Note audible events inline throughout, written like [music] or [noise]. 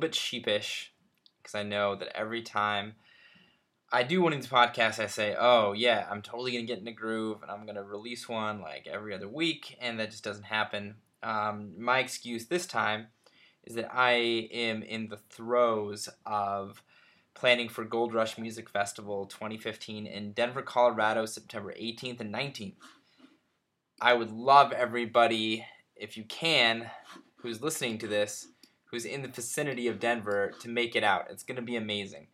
bit sheepish because I know that every time I do one of these podcasts, I say, "Oh yeah, I'm totally gonna get in the groove and I'm gonna release one like every other week," and that just doesn't happen. Um, my excuse this time is that I am in the throes of planning for Gold Rush Music Festival 2015 in Denver, Colorado, September 18th and 19th. I would love everybody, if you can, who's listening to this, who's in the vicinity of Denver, to make it out. It's going to be amazing.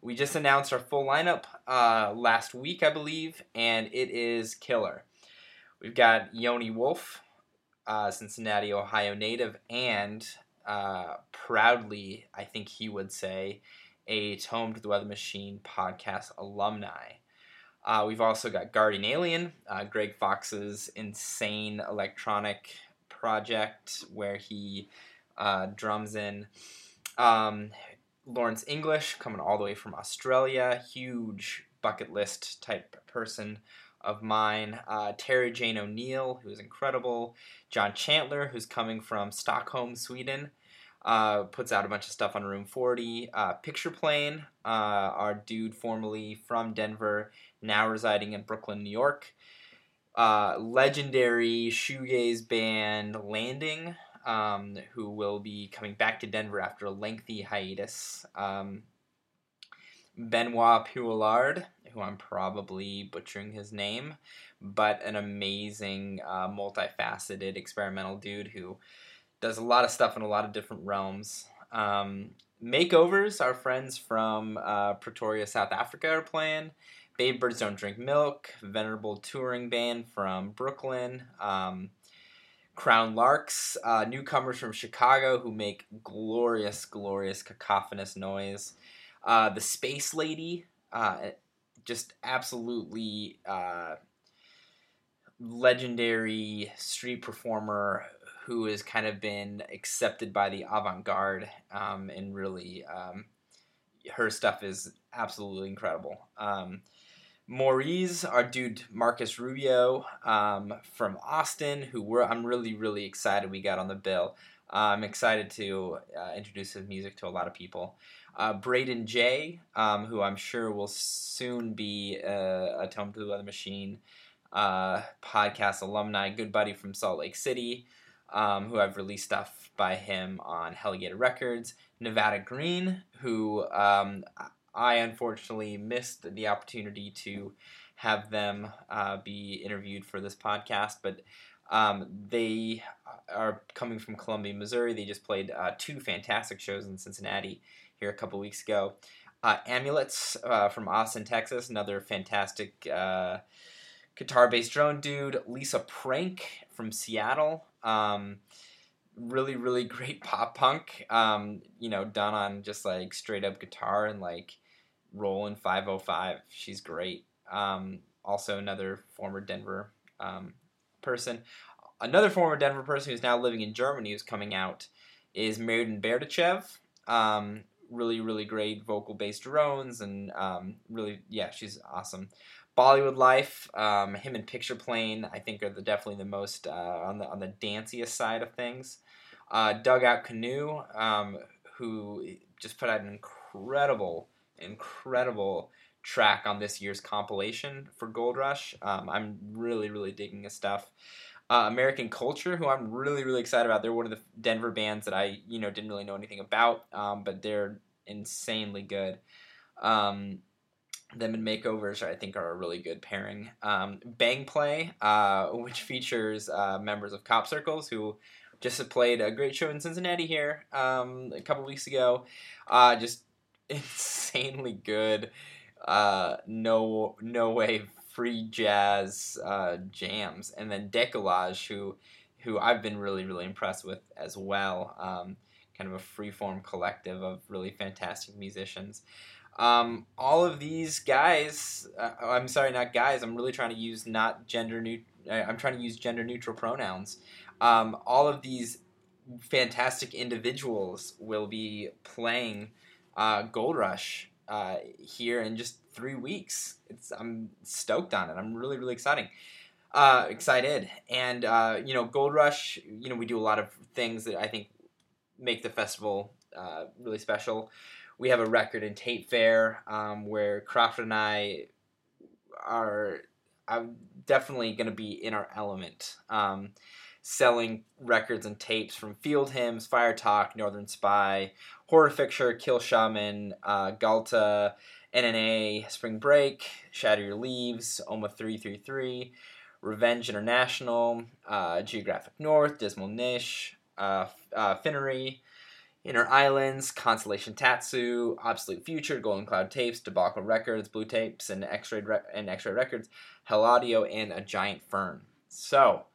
We just announced our full lineup uh, last week, I believe, and it is killer. We've got Yoni Wolf, uh, Cincinnati, Ohio native, and uh, proudly, I think he would say, a Tome to the Weather Machine podcast alumni. Uh, we've also got Guardian Alien, uh, Greg Fox's insane electronic project where he uh, drums in. Um, Lawrence English, coming all the way from Australia, huge bucket list type person of mine. Uh, Terry Jane O'Neill, who is incredible. John Chandler, who's coming from Stockholm, Sweden. Uh, puts out a bunch of stuff on Room 40. Uh, Picture Plane, uh, our dude formerly from Denver, now residing in Brooklyn, New York. Uh, legendary shoegaze band Landing, um, who will be coming back to Denver after a lengthy hiatus. Um, Benoit Pioulard, who I'm probably butchering his name, but an amazing, uh, multifaceted experimental dude who does a lot of stuff in a lot of different realms. Um, makeovers, our friends from uh, Pretoria, South Africa, are playing. Baby Birds Don't Drink Milk, Venerable Touring Band from Brooklyn. Um, Crown Larks, uh, newcomers from Chicago who make glorious, glorious cacophonous noise. Uh, the Space Lady, uh, just absolutely uh, legendary street performer who has kind of been accepted by the avant garde um, and really um, her stuff is absolutely incredible. Um, Maurice, our dude Marcus Rubio um, from Austin, who we're, I'm really, really excited we got on the bill. Uh, I'm excited to uh, introduce his music to a lot of people. Uh, Braden J, um, who I'm sure will soon be a, a Tome to the Weather Machine uh, podcast alumni, good buddy from Salt Lake City um, who I've released stuff by him on Helligator Records. Nevada Green, who um, I unfortunately missed the opportunity to have them uh, be interviewed for this podcast, but um, they are coming from Columbia, Missouri. They just played uh, two fantastic shows in Cincinnati here a couple weeks ago. Uh, Amulets uh, from Austin, Texas, another fantastic uh, guitar based drone dude. Lisa Prank from Seattle, um, really, really great [laughs] pop punk. Um, you know, done on just like straight up guitar and like Roland 505. She's great. Um, also, another former Denver um, person. Another former Denver person who's now living in Germany who's coming out is Meriden Berdichev. Um, really really great vocal based drones and um, really yeah she's awesome. Bollywood Life, um, him and Picture Plane, I think are the definitely the most uh, on the on the danciest side of things. Uh, Dugout Canoe, um, who just put out an incredible, incredible track on this year's compilation for Gold Rush. Um, I'm really, really digging his stuff. Uh, American Culture, who I'm really, really excited about. They're one of the Denver bands that I, you know, didn't really know anything about, um, but they're insanely good. Um, them and Makeovers, I think, are a really good pairing. Um, Bang Play, uh, which features uh, members of Cop Circles, who just played a great show in Cincinnati here um, a couple weeks ago. Uh, just insanely good. Uh, no, no way free jazz uh, jams, and then Decollage, who who I've been really really impressed with as well. Um, kind of a freeform collective of really fantastic musicians. Um, all of these guys, uh, I'm sorry, not guys. I'm really trying to use not gender neutral. I'm trying to use gender neutral pronouns. Um, all of these fantastic individuals will be playing uh, Gold Rush uh, here in just three weeks. It's I'm stoked on it. I'm really really exciting. Uh, excited, and uh, you know, Gold Rush. You know, we do a lot of things that I think make the festival uh, really special. We have a record and tape fair um, where Crawford and I are. I'm definitely going to be in our element. Um, selling records and tapes from Field Hymns, Fire Talk, Northern Spy, Horror Fiction, Kill Shaman, uh, Galta, NNA, Spring Break, Shatter Your Leaves, OMA 333, Revenge International, uh, Geographic North, Dismal Niche, uh, uh, Finnery, Inner Islands, Constellation Tatsu, Obsolete Future, Golden Cloud Tapes, Debacle Records, Blue Tapes, and X-Ray Re- and X-Ray Records, Hell Audio, and A Giant Fern. So,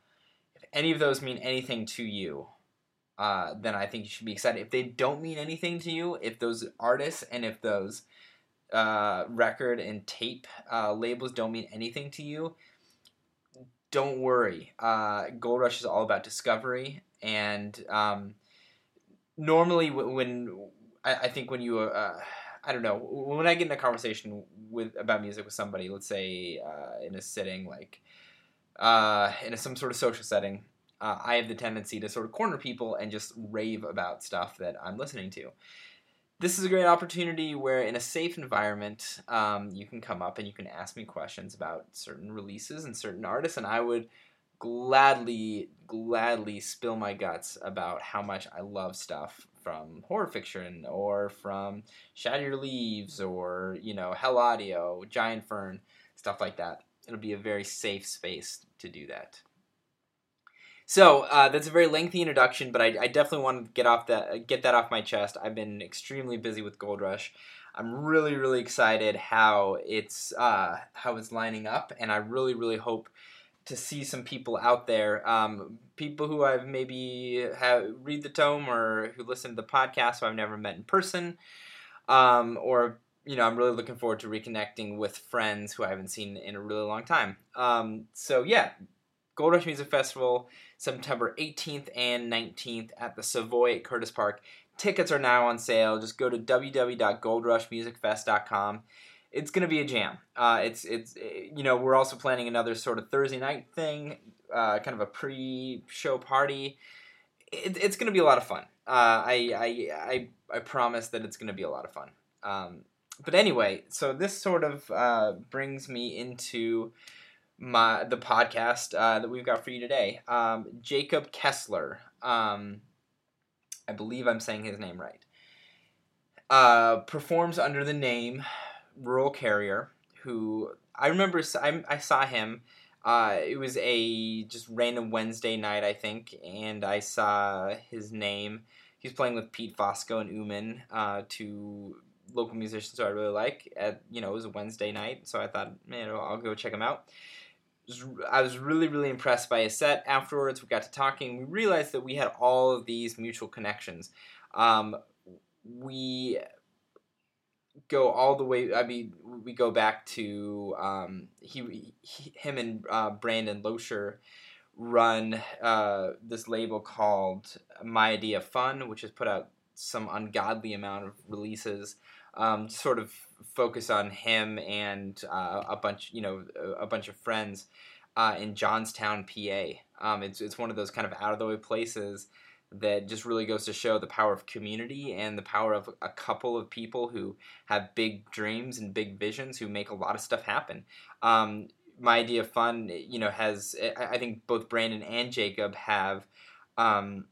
any of those mean anything to you, uh, then I think you should be excited. If they don't mean anything to you, if those artists and if those uh, record and tape uh, labels don't mean anything to you, don't worry. Uh, Gold Rush is all about discovery, and um, normally when I, I, think when you uh, I don't know when I get in a conversation with about music with somebody, let's say uh, in a sitting like in a, some sort of social setting, uh, I have the tendency to sort of corner people and just rave about stuff that I'm listening to. This is a great opportunity where, in a safe environment, um, you can come up and you can ask me questions about certain releases and certain artists, and I would gladly, gladly spill my guts about how much I love stuff from horror fiction or from Shatter Your Leaves or, you know, Hell Audio, Giant Fern, stuff like that. It'll be a very safe space to do that. So uh, that's a very lengthy introduction, but I, I, definitely want to get off that get that off my chest. I've been extremely busy with Gold Rush. I'm really really excited how it's uh, how it's lining up, and I really really hope to see some people out there, um, people who I've maybe have read the tome or who listen to the podcast who I've never met in person, um, or you know, I'm really looking forward to reconnecting with friends who I haven't seen in a really long time. Um, so yeah, Gold Rush Music Festival, September 18th and 19th at the Savoy at Curtis Park. Tickets are now on sale. Just go to www.goldrushmusicfest.com. It's gonna be a jam. Uh, it's it's you know we're also planning another sort of Thursday night thing, uh, kind of a pre-show party. It, it's gonna be a lot of fun. Uh, I, I I I promise that it's gonna be a lot of fun. Um, but anyway, so this sort of uh, brings me into my the podcast uh, that we've got for you today. Um, Jacob Koestler, um, I believe I'm saying his name right, uh, performs under the name Rural Carrier. Who I remember I, I saw him. Uh, it was a just random Wednesday night, I think, and I saw his name. He's playing with Pete Fosco and Uman, uh, local musicians who I really like. At you know, it was a Wednesday night, so I thought, man, I'll go check him out. I was really, really impressed by his set. Afterwards, we got to talking. We realized that we had all of these mutual connections. Um, we go all the way. I mean, we go back to um, he, he, him and uh, Brandon Loescher run uh, this label called My Idea Fun, which has put out some ungodly amount of releases. Um, sort of focus on him and uh, a bunch, you know, a, bunch of friends uh, in Johnstown, PA. Um, it's it's one of those kind of out of the way places that just really goes to show the power of community and the power of a couple of people who have big dreams and big visions who make a lot of stuff happen. Um, my idea of fun, you know, has I think both Brandon and Jacob have um,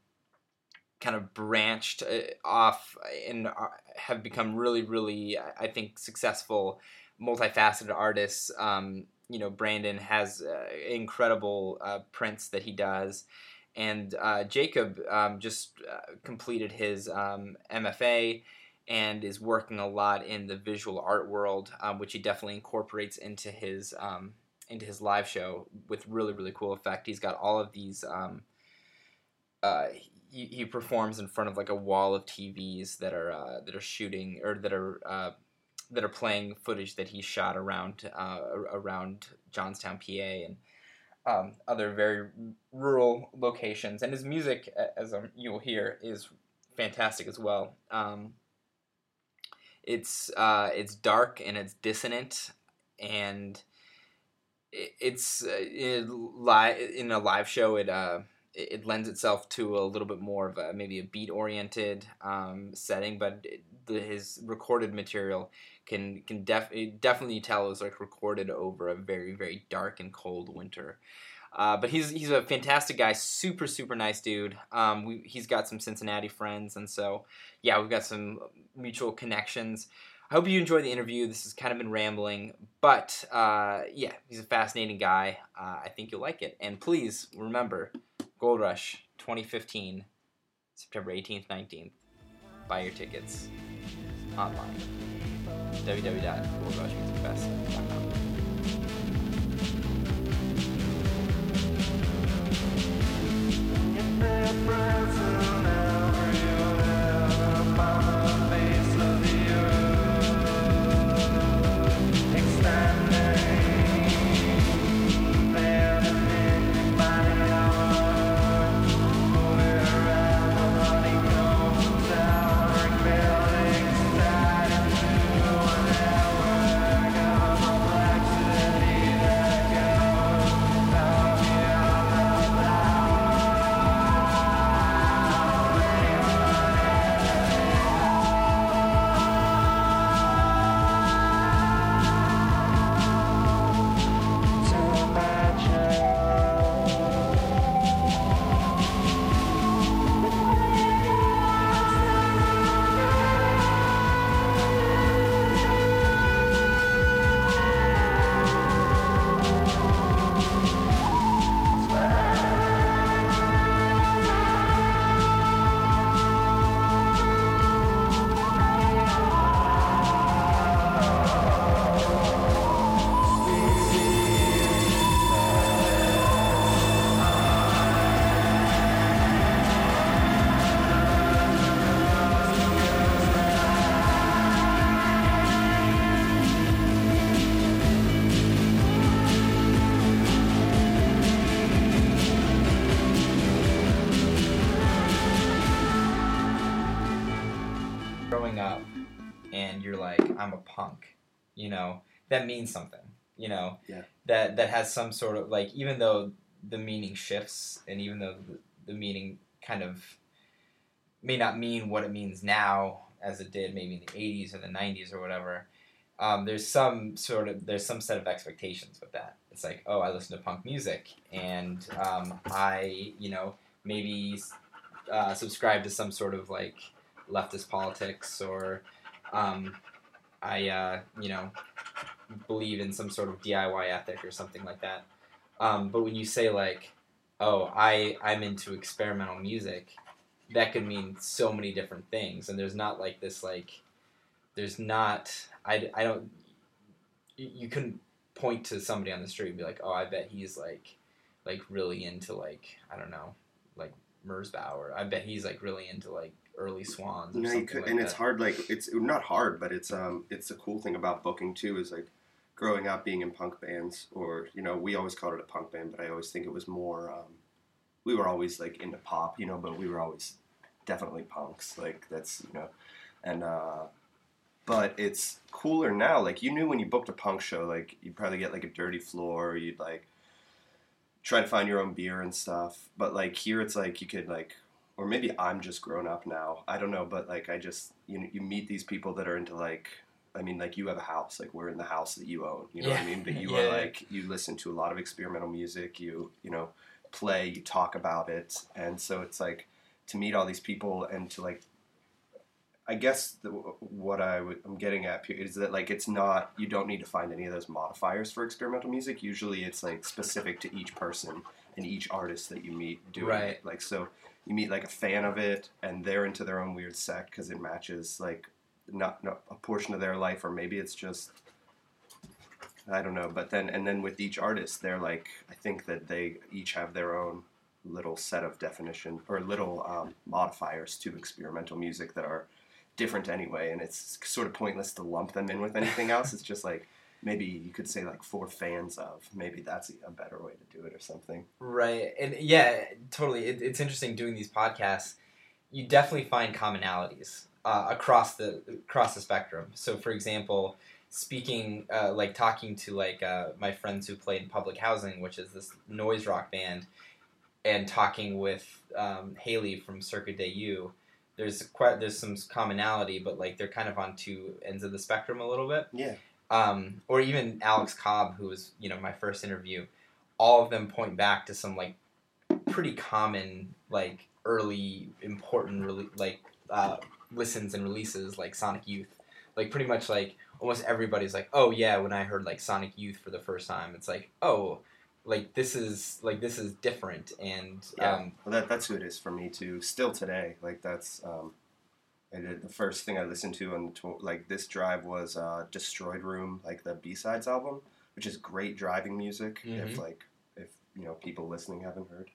kind of branched uh, off and have become really, really, I think, successful, multifaceted artists. Um, you know, Brandon has uh, incredible uh, prints that he does. And uh, Jacob um, just uh, completed his um, MFA and is working a lot in the visual art world, um, which he definitely incorporates into his um, into his live show with really really cool effect. He's got all of these. Um, uh, he, performs in front of like a wall of TVs that are uh, that are shooting or that are uh, that are playing footage that he shot around uh, around Johnstown, PA, and um, other very rural locations. And his music, as um, you'll hear, is fantastic as well. Um, it's uh, it's dark and it's dissonant, and it's uh, in, li- in a live show. It uh, it lends itself to a little bit more of a maybe a beat oriented um, setting, but the, his recorded material can can def- definitely tell it was like recorded over a very very dark and cold winter. Uh, but he's he's a fantastic guy, super super nice dude. Um, we, he's got some Cincinnati friends, and so yeah, we've got some mutual connections. I hope you enjoy the interview. This has kind of been rambling, but uh, yeah, he's a fascinating guy. Uh, I think you'll like it. And please remember, Gold Rush 2015, September 18th, 19th. Buy your tickets online. www.goldrushmusicfest.com. that means something. You know, yeah. that that has some sort of like even though the meaning shifts and even though the, the meaning kind of may not mean what it means now as it did maybe in the 80s or the 90s or whatever um, there's some sort of there's some set of expectations with that it's like oh i listen to punk music and um, i you know maybe uh, subscribe to some sort of like leftist politics or um, i uh, you know believe in some sort of DIY ethic or something like that. Um, but when you say like, oh, I I'm into experimental music, that could mean so many different things, and there's not like this like, there's not I I don't you, you couldn't point to somebody on the street and be like, oh, I bet he's like like really into like I don't know like Merzbow I bet he's like really into like early swans. no, you could, like and that. it's hard. Like it's not hard, but it's um it's the cool thing about booking too is like growing up being in punk bands, or you know, we always called it a punk band, but I always think it was more. Um, we were always like into pop, you know, but we were always definitely punks. Like that's you know, and uh, but it's cooler now. Like you knew when you booked a punk show, like you'd probably get like a dirty floor. You'd like try to find your own beer and stuff. But like here, it's like you could like, or maybe I'm just grown up now. I don't know, but like I just you know you meet these people that are into like. I mean, like you have a house, like we're in the house that you own. You know what I mean? But [laughs] you Yeah. are like you listen to a lot of experimental music. You you know play, you talk about it, and so it's like to meet all these people and to like. I guess the, what I w- I'm getting at here is that like it's not you don't need to find any of those modifiers for experimental music. Usually, it's like specific to each person and each artist that you meet doing Right. it. Like so, you meet like a fan of it, and they're into their own weird sect because it matches like not, not a portion of their life, or maybe it's just I don't know. But then and then with each artist, they're like I think that they each have their own little set of definition or little um, modifiers to experimental music that are different anyway, and it's sort of pointless to lump them in with anything else. It's just like maybe you could say like for fans of. Maybe that's a better way to do it or something. Right, and yeah, totally. It, it's interesting doing these podcasts. You definitely find commonalities uh, across the across the spectrum. So, for example, speaking uh, like talking to like uh, my friends who play in public housing, which is this noise rock band, and talking with um, Haley from Circuit des Yeux. There's quite there's some commonality, but like they're kind of on two ends of the spectrum a little bit Yeah. Um, or even Alex Cobb, who was you know my first interview, all of them point back to some like pretty common like early important like uh, listens and releases like Sonic Youth, like pretty much like almost everybody's like oh yeah when I heard like Sonic Youth for the first time it's like oh like this is like this is different and Yeah. um, Well, that, that's who it is for me too. Still today, like that's um, did the first thing I listened to on the tour, like this drive was uh, Destroyed Room, like the B sides album, which is great driving music. If Mhm. like if you know people listening haven't heard,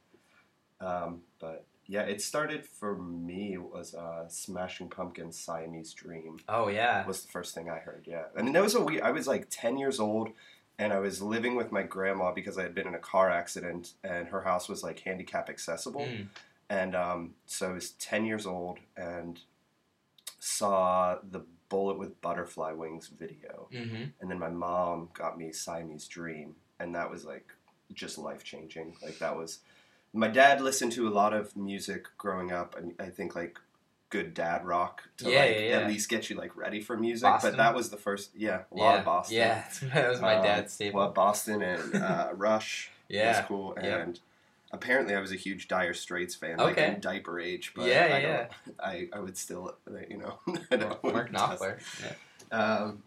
um, but yeah, it started for me it was uh, Smashing Pumpkins' Siamese Dream oh yeah was the first thing I heard. Yeah, I mean that was a weird. I was like ten years old, and I was living with my grandma because I had been in a car accident, and her house was like handicap accessible, Mm. and um, so I was ten years old and saw the Bullet with Butterfly Wings video, hmm and then my mom got me Siamese Dream, and that was like just life changing. Like that was my dad listened to a lot of music growing up, and I think like good dad rock to Yeah, like yeah, yeah. at least get you like ready for music. Boston? But that was the first, yeah, a lot of Boston. yeah [laughs] that was my Um, dad's staple Well, Boston and uh, Rush [laughs] yeah was cool, Yep. Apparently I was a huge Dire Straits fan, like Okay. in diaper age. But Yeah, I don't- [laughs] I, I would still, uh, you know, [laughs] I don't- Mark Knopfler yeah. Um,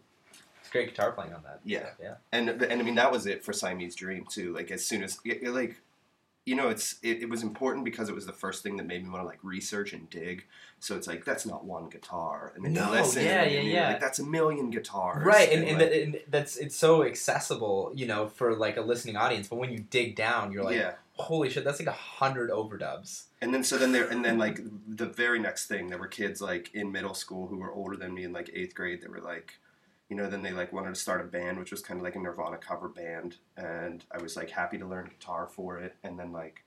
It's great guitar playing on that. Yeah. yeah. and and I mean that was it for Siamese Dream too. Like as soon as like you know it's it, it was important because it was the first thing that made me want to like research and dig. So it's like that's not one guitar, and then No, you listen, yeah, and yeah, yeah. Like that's a million guitars, Right, and, and, like, and that's it's so accessible, you know, for like a listening audience. But when you dig down, you're like, yeah. Holy shit, that's like a hundred overdubs. And then so then there and then like the very next thing there were kids like in middle school who were older than me in like eighth grade that were like you know then they like wanted to start a band which was kind of like a Nirvana cover band. And I was like happy to learn guitar for it. And then like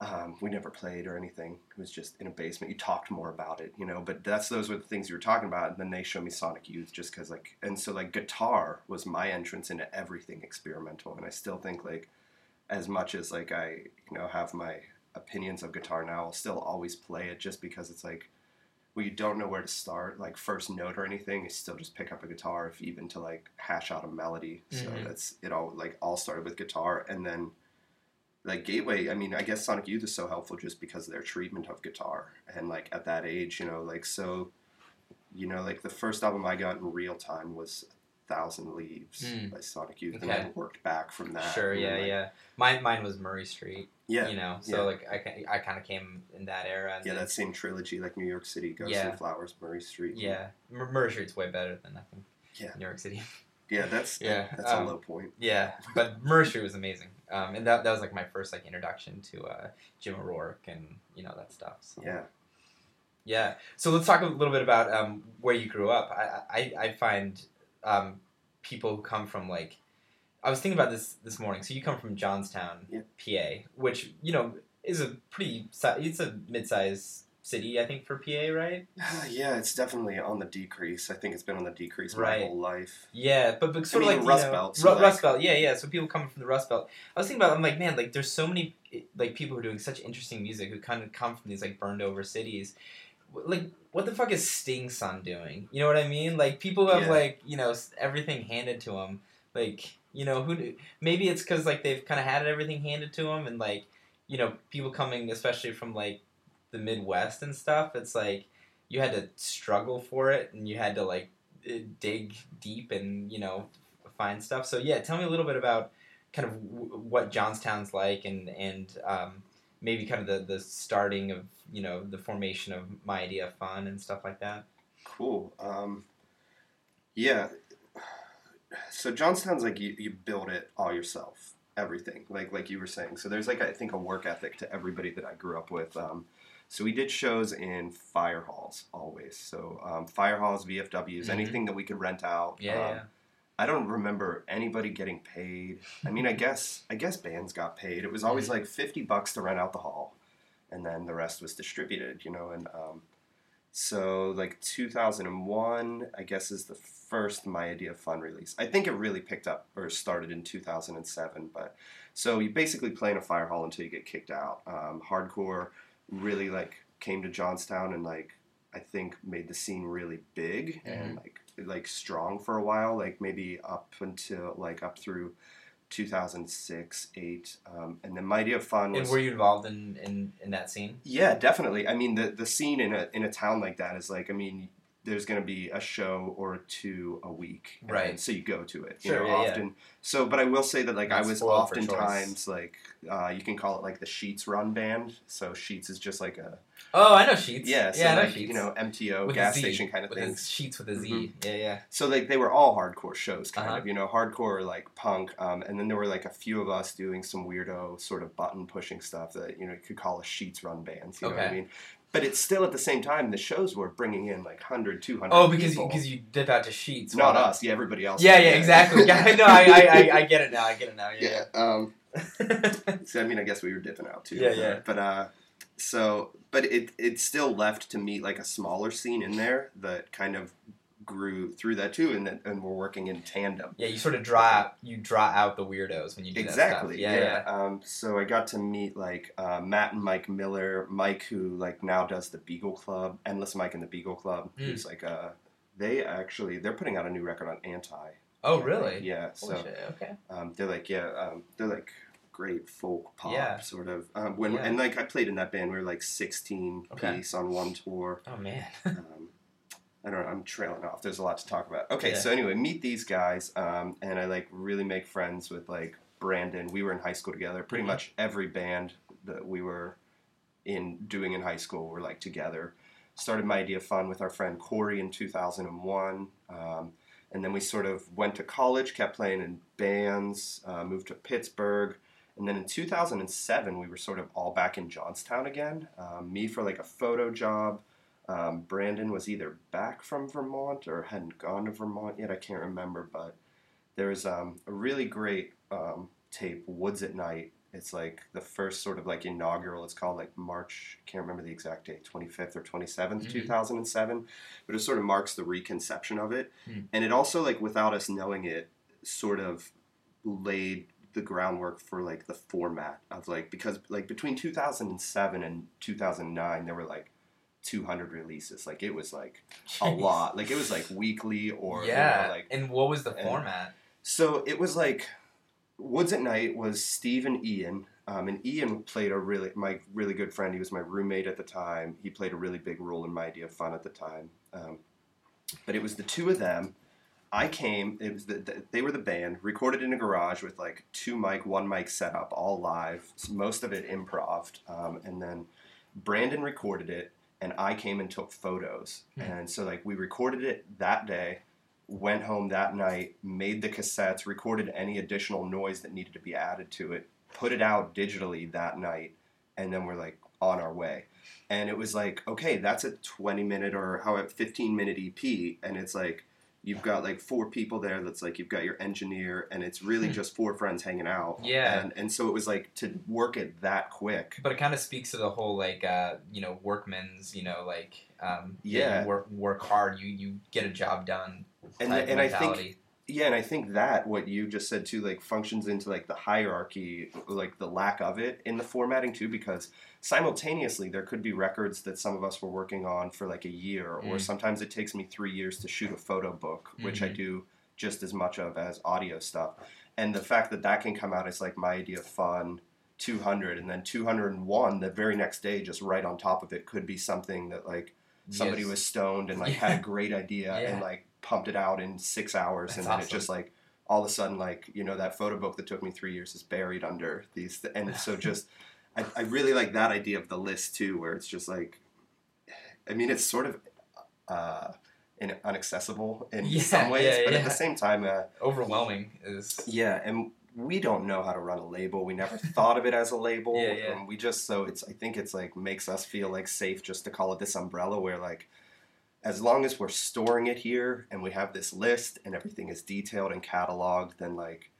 um, we never played or anything. It was just in a basement. You talked more about it you know but that's those were the things you were talking about. And then they showed me Sonic Youth just because like and so like guitar was my entrance into everything experimental. And I still think like as much as like I you know have my opinions of guitar now. I'll still always play it just because it's like when you don't know where to start, like first note or anything, you still just pick up a guitar, if even to like hash out a melody. So Mhm. that's it. All like all started with guitar, and then like Gateway. I mean, I guess Sonic Youth is so helpful just because of their treatment of guitar, and like at that age, you know, like so, you know, like the first album I got in real time was Thousand Leaves Mm. by Sonic Youth, and Okay. then worked back from that. sure, yeah, like- yeah. Mine, mine was Murray Street. yeah, you know, so yeah. like I, I kind of came in that era. And Yeah, then- that same trilogy, like New York City, Ghosts Yeah. and Flowers, Murray Street. yeah, Mur- Murray Street's way better than I think. Yeah. New York City. [laughs] yeah, that's Yeah, that's um, a low point. Yeah, but [laughs] Murray Street was amazing, um, and that, that was like my first like introduction to uh, Jim O'Rourke and you know that stuff. So. Yeah, Yeah. So let's talk a little bit about um, where you grew up. I I, I find um, people who come from like I was thinking about this this morning. So you come from Johnstown, Yeah. PA, which you know is a pretty it's a mid-sized city, I think, for PA, right? yeah, it's definitely on the decrease. I think it's been on the decrease Right. my whole life. Yeah, but, but sort mean, of like Rust you know, Belt, so Ru- like- Rust Belt, yeah, yeah. So people coming from the Rust Belt. I was thinking about, I'm like, man, like there's so many like people who are doing such interesting music who kind of come from these like burned over cities. Like, what the fuck is Sting Son doing? You know what I mean? Like people have Yeah. like you know everything handed to them. Like you know who? kn- Maybe it's because like they've kind of had everything handed to them, and like you know people coming especially from like the Midwest and stuff. It's like you had to struggle for it, and you had to like eh, dig deep and you know find stuff. So yeah, tell me a little bit about kind of w- what Johnstown's like, and and um, maybe kind of the the starting of you know the formation of my idea of fun and stuff like that. Cool. Um, yeah. So Johnstown's like you, you build it all yourself, everything. Like like you were saying. So there's like I think a work ethic to everybody that I grew up with. Um, so we did shows in fire halls always. So um, fire halls, VFWs, Mhm. anything that we could rent out. Yeah, Um, yeah. I don't remember anybody getting paid. I mean, I guess I guess bands got paid. It was always Mhm. like fifty bucks to rent out the hall, and then the rest was distributed. You know, and um, so like two thousand and one, I guess is the first My Idea Fun release. I think it really picked up or started in two thousand and seven. But so you basically play in a fire hall until you get kicked out. Um, hardcore really like came to Johnstown and like I think made the scene really big and like like strong for a while, like maybe up until like up through 2006, eight, um, and then Idea of Fun And were you involved in, in, in that scene? yeah, definitely. I mean, the the scene in a in a town like that is like, I mean, there's going to be a show or two a week, and Right. So you go to it, Sure, you know, yeah, yeah. often. So, but I will say that like I was spoiled for choice. oftentimes like uh, you can call it like the Sheetz Run Band. So Sheetz is just like a Oh, I know Sheetz. yeah, so yeah, like Sheetz. you know MTO With gas station kind of with things. Sheetz with a Z. Mhm. Yeah, yeah. So like they were all hardcore shows, kind Uh-huh. of, you know, hardcore like punk, um, and then there were like a few of us doing some weirdo sort of button pushing stuff that you know you could call a Sheetz run Band You know what I Okay. mean? But it's still at the same time the shows were bringing in like 100, 200 Oh, because people. because you dip out to Sheetz. not while- us, yeah, everybody else. Yeah, yeah, exactly. Yeah, no, I, I, I, get it now. I get it now. Yeah. Yeah. Um, [laughs] so I mean, I guess we were dipping out too. Yeah, but, yeah. But uh, so but it it still left to meet like a smaller scene in there that kind of grew through that too, and that and we're working in tandem. yeah, you sort of draw out, you draw out the weirdos when you do exactly that stuff. Yeah, yeah. Um, so i got to meet like uh, matt and mike miller mike who like now does the beagle club endless mike and the beagle club Mm. who's like uh they actually they're putting out a new record on anti Oh, really? yeah Holy so shit, okay. um, they're like yeah um, they're like great folk pop Yeah. sort of um, when Yeah. and like i played in that band we were like 16 Okay. piece on one tour Oh man. um, I don't know. I'm trailing off. There's a lot to talk about. Okay, Yeah. so anyway, meet these guys, um, and I like really make friends with like Brandon. We were in high school together. Pretty Mhm. much every band that we were in doing in high school were like together. Started my idea of fun with our friend Corey in 2001, um, and then we sort of went to college, kept playing in bands, uh, moved to Pittsburgh. And then in 2007, we were sort of all back in Johnstown again. Um, me for like a photo job, um, Brandon was either back from Vermont or hadn't gone to Vermont yet. I can't remember, but there's um, a really great um, tape, Woods at Night. It's like the first sort of like inaugural. It's called like March. I can't remember the exact date, 25th or 27th, Mhm. 2007. But it sort of marks the reconception of it, Hmm. and it also like without us knowing it, sort of laid the groundwork for like the format of like because like between 2007 and 2009 there were like 200 releases like it was like a lot like it was like weekly or you know, yeah. like and what was the and- format? so it was like Woods at Night was Steve and Ian, um, and Ian played a really my really good friend. He was my roommate at the time. He played a really big role in my idea of fun at the time. Um, but it was the two of them. I came. It was the, the, they were the band. Recorded in a garage with like two mic, one mic setup, all live. Most of it improv, um, and then Brandon recorded it, and I came and took photos. Hmm. And so like we recorded it that day went home that night, made the cassettes, recorded any additional noise that needed to be added to it, put it out digitally that night, and then we're like on our way. And it was like, okay, that's a 20 minute or how 15 minute EP, and it's like you've got like four people there that's like you've got your engineer and it's really Hmm. just four friends hanging out Yeah. and and so it was like to work it that quick But it kind of speaks to the whole like uh, you know workman's you know like um, Yeah. you work work hard you you get a job done and and I think. Yeah and I think that what you just said too like functions into like the hierarchy like the lack of it in the formatting too because simultaneously there could be records that some of us were working on for like a year or Mm. sometimes it takes me 3 years to shoot a photo book which I Mhm. do just as much of as audio stuff and the fact that that can come out as like my idea of fun 200 and then 201 the very next day just right on top of it could be something that like somebody Yes. was stoned and like had a [laughs] great idea and like pumped it out in six hours That's and then awesome. it just like all of a sudden like you know that photo book that took me three years is buried under these and so [laughs] just I, I really like that idea of the list too where it's just like i mean it's sort of uh in, inaccessible in Yeah, some ways yeah, but at the same time uh, overwhelming is yeah, and we don't know how to run a label. We never thought of it as a [laughs] label. Yeah, yeah. And we just so it's I think it's like makes us feel like safe just to call it this umbrella where like as long as we're storing it here and we have this list and everything is detailed and cataloged, then like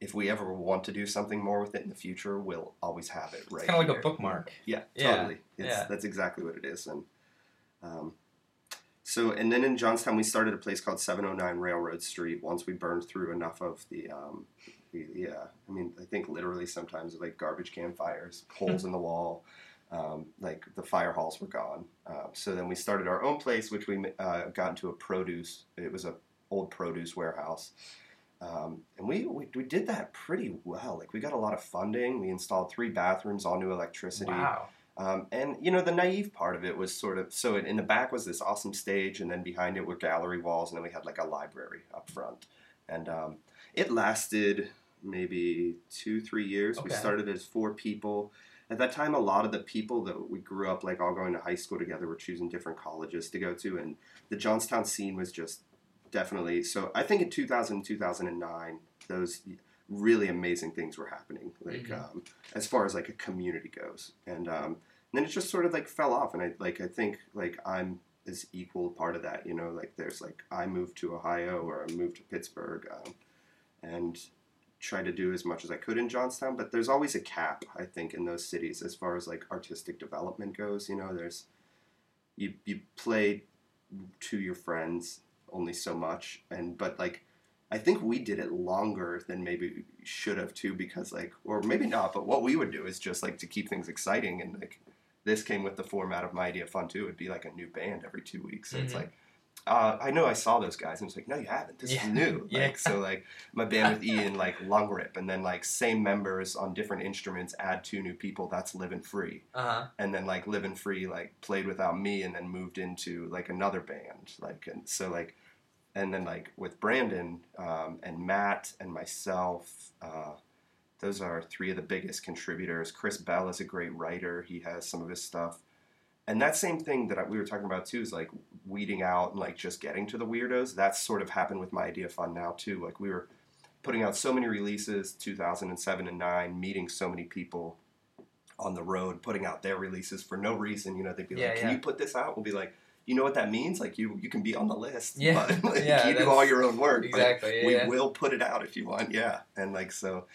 if we ever want to do something more with it in the future, we'll always have it right. it's kind of like here. a bookmark Yeah, Yeah, totally. It's, yeah. That's exactly what it is. And um, so, and then in Johnstown, we started a place called 709 Railroad Street. Once we burned through enough of the, um, the yeah, I mean, I think literally sometimes like garbage can fires, holes [laughs] in the wall, um, like the fire halls were gone. Um, so then we started our own place, which we uh, got into a produce. It was a old produce warehouse. Um, and we, we we did that pretty well. Like we got a lot of funding. We installed three bathrooms, all new electricity. wow Um, and you know the naive part of it was sort of so in the back was this awesome stage, and then behind it were gallery walls, and then we had like a library up front, and um, it lasted maybe two three years. We started as four people. At that time, a lot of the people that we grew up like all going to high school together were choosing different colleges to go to, and the Johnstown scene was just definitely so. I think in 2000 2009, those really amazing things were happening. Like Mhm. um, as far as like a community goes, and um, then it just sort of like fell off. And I like I think like I'm as equal part of that. You know, like there's like I moved to Ohio or I moved to Pittsburgh, um, and try to do as much as I could in Johnstown. But there's always a cap, I think, in those cities as far as like artistic development goes. You know, there's you you play to your friends only so much, and but like I think we did it longer than maybe should have too, because like, or maybe not. But what we would do is just like to keep things exciting, and like this came with the format of my idea fun too. It'd be like a new band every two weeks. So it's Mhm. like, uh, I know I saw those guys, and was like, no, you haven't. This Yeah. is new. [laughs] Yeah. So, like my band with Ian, like lung rip, and then like same members on different instruments add two new people. That's living free uh-huh and then like living free like played without me and then moved into like another band like and so like and then like with brandon um, and matt and myself uh, those are three of the biggest contributors chris bell is a great writer he has some of his stuff and that same thing that we were talking about too is like weeding out and like just getting to the weirdos that's sort of happened with my idea fun now too like we were putting out so many releases 2007 and 9 meeting so many people on the road putting out their releases for no reason. You know, they'd be Yeah, like, "Can yeah. you put this out?" We'll be like, "You know what that means? Like you you can be on the list, Yeah, but [laughs] like, yeah, you do all your own work. exactly we yeah. will put it out if you want, yeah." And like so,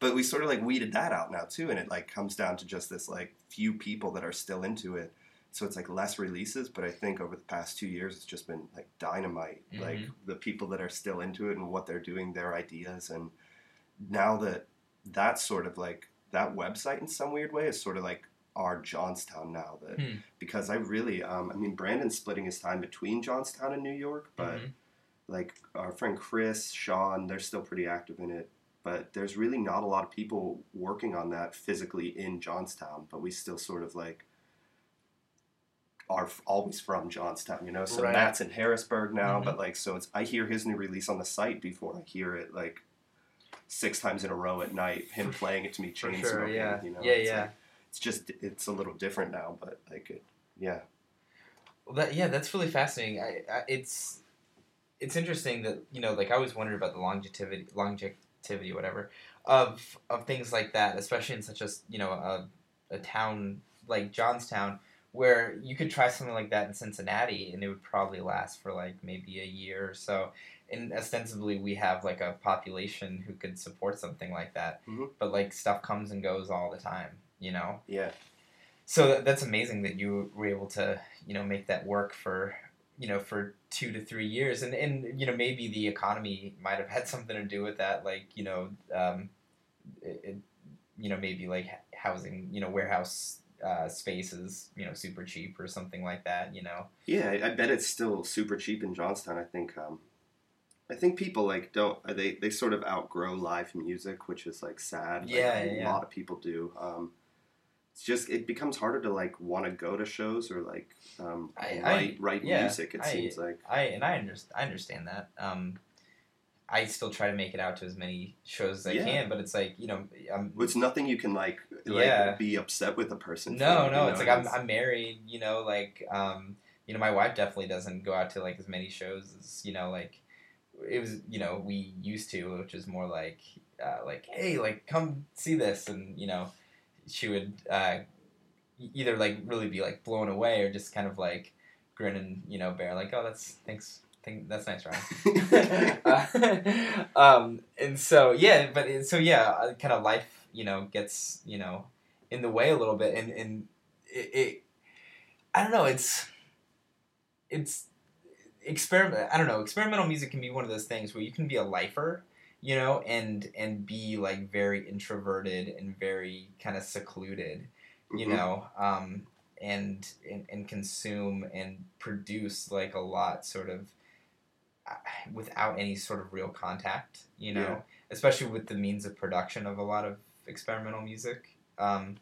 but we sort of like weeded that out now too, and it like comes down to just this like few people that are still into it. So it's like less releases, but I think over the past two years, it's just been like dynamite. Like Mhm. the people that are still into it and what they're doing, their ideas, and now that that's sort of like that website in some weird way is sort of like our Johnstown now. That Hmm. because I really, um, I mean, Brandon's splitting his time between Johnstown and New York, but Mhm. like our friend Chris, Sean, they're still pretty active in it. But there's really not a lot of people working on that physically in Johnstown. But we still sort of like are always from Johnstown, you know. So Right. Matt's in Harrisburg now, Mhm. but like, so it's I hear his new release on the site before I hear it like six times in a row at night. Him playing it to me, chain sure smoking. yeah You know, yeah it's yeah like- it's just it's a little different now, but like it, yeah. Well, that yeah, that's really fascinating. I, I it's it's interesting that you know, like I always wondered about the longevity, longevity, whatever, of of things like that, especially in such a you know a, a town like Johnstown, where you could try something like that in Cincinnati and it would probably last for like maybe a year or so. And ostensibly, we have like a population who could support something like that, Mhm. but like stuff comes and goes all the time, you know. Yeah. So that, that's amazing that you were able to, you know, make that work for, you know, for two to three years, and and you know maybe the economy might have had [laughs] something to do with that, like you know, um, it, it, you know maybe like housing, you know, warehouse uh, spaces, you know, super cheap or something like that, you know. Yeah, I, I bet it's still super cheap in Johnstown. I think um, I think people like don't uh, they they sort of outgrow live music, which is like sad. Like, Yeah, a lot of people do. Um, it's just it becomes harder to like want to go to shows or like um, I- I- write write yeah, music. It I- seems like I and I understand. I understand that. Um, I still try to make it out to as many shows as I Yeah. can, but it's like you know, I'm, it's nothing you can like like Yeah. be upset with a person. No, for, no, you it's know, like I'm, I'm married, you know, like, um, you know, my wife definitely doesn't go out to like as many shows as, you know, like it was, you know, we used to, which is more like, uh, like, hey, like, come see this, and you know, she would uh, either like really be like blown away or just kind of like grin and you know bear like, oh, that's thanks, think that's nice, Ryan. [laughs] uh, [laughs] um, and so yeah, but it, so yeah, kind of life, you know, gets you know in the way a little bit, and and it, it I don't know, it's it's experiment. I don't know, experimental music can be one of those things where you can be a lifer, you know, and and be like very introverted and very kind of secluded, you Mhm. know, um, and, and and consume and produce like a lot, sort of uh, [sighs] without any sort of real contact, you know, Yeah. especially with the means of production of a lot of experimental music. Um,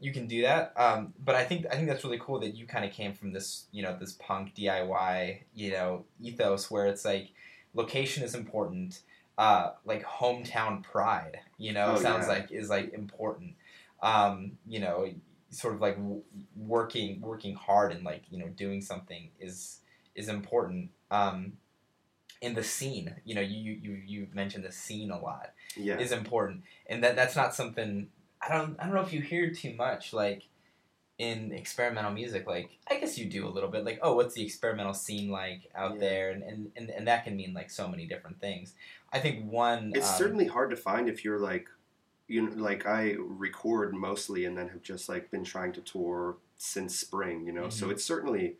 you can do that, um, but I think I think that's really cool that you kind of came from this, you know, this punk DIY, you know, ethos where it's like location is important, uh, like hometown pride, you know, Oh, sounds yeah. like is like important, um, you know, sort of like w- working working hard and like you know doing something is is important. Um, in the scene, you know, you you you mentioned the scene a lot yeah. is important, and that that's not something I don't I don't know if you hear too much like in experimental music. Like I guess you do a little bit. Like oh, what's the experimental scene like out Yeah. there, and, and and and that can mean like so many different things. I think one It's um, certainly hard to find if you're like, you know, like I record mostly and then have just like been trying to tour since spring, you know. So Mhm. it's certainly,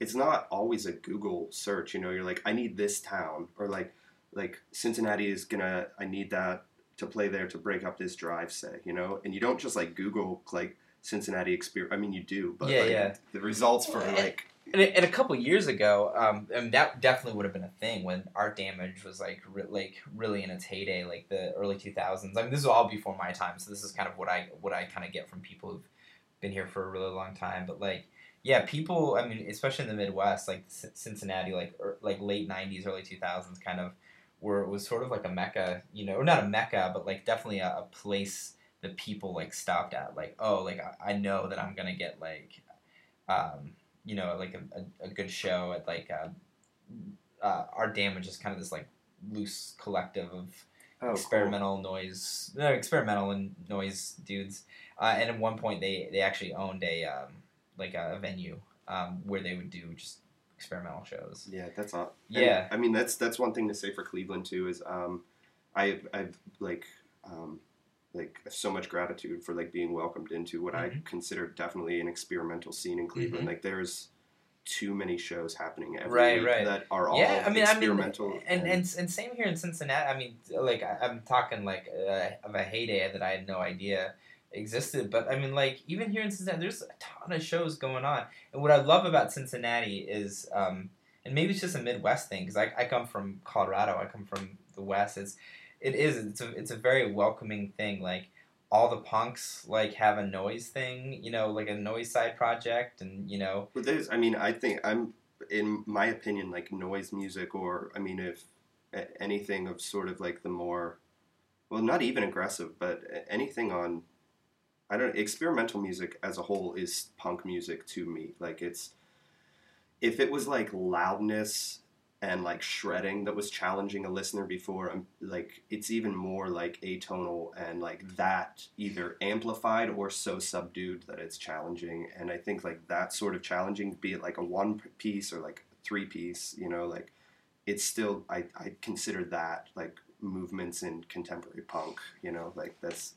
it's not always a Google search. You know, you're like, I need this town, or like, like Cincinnati is gonna, I need that to play there to break up this drive, say, you know. And you don't just like Google like Cincinnati experience. I mean, you do, but Yeah, like, yeah. the results for And- like, And a, and a couple years ago, um, and that definitely would have been a thing when art damage was like re- like really in its heyday, like the early two thousands. I mean, this is all before my time, so this is kind of what I what I kind of get from people who've been here for a really long time. But like, yeah, people. I mean, especially in the Midwest, like C- Cincinnati, like er, like late nineties, early two thousands, kind of where it was sort of like a mecca, you know, or not a mecca, but like definitely a, a place that people like stopped at. Like, oh, like I, I know that I'm gonna get like. Um, you know, like a, a, a good show at like uh, uh, Art Damage is kind of this like loose collective of oh, cool. experimental noise, no, experimental and noise dudes. Uh, and at one point, they they actually owned a um, like a venue um, where they would do just experimental shows. Yeah, that's all. Yeah. I mean that's that's one thing to say for Cleveland too is um, I I've like um, like so much gratitude for like being welcomed into what I Mhm. consider definitely an experimental scene in Cleveland. Mhm. Like there's too many shows happening every Right, week right. that are all yeah, I mean, I mean, experimental. and, and and same here in Cincinnati. I mean, like I, I'm talking like uh, of a heyday that I had no idea existed. But I mean, like even here in Cincinnati, there's a ton of shows going on. And what I love about Cincinnati is, um, and maybe it's just a Midwest thing because I, I come from Colorado. I come from the West. It's it is it's a it's a very welcoming thing. Like all the punks like have a noise thing, you know, like a noise side project, and you know, But there's, I mean, I think I'm, in my opinion, like noise music, or I mean, if anything of sort of like the more, well, not even aggressive, but anything on, I don't, experimental music as a whole is punk music to me. Like it's, if it was like loudness and like shredding that was challenging a listener before. I'm like it's even more like atonal and like mm. that either amplified or so subdued that it's challenging. And I think like that sort of challenging, be it like a one piece or like three piece, you know, like it's still I I consider that like movements in contemporary punk. You know, like that's.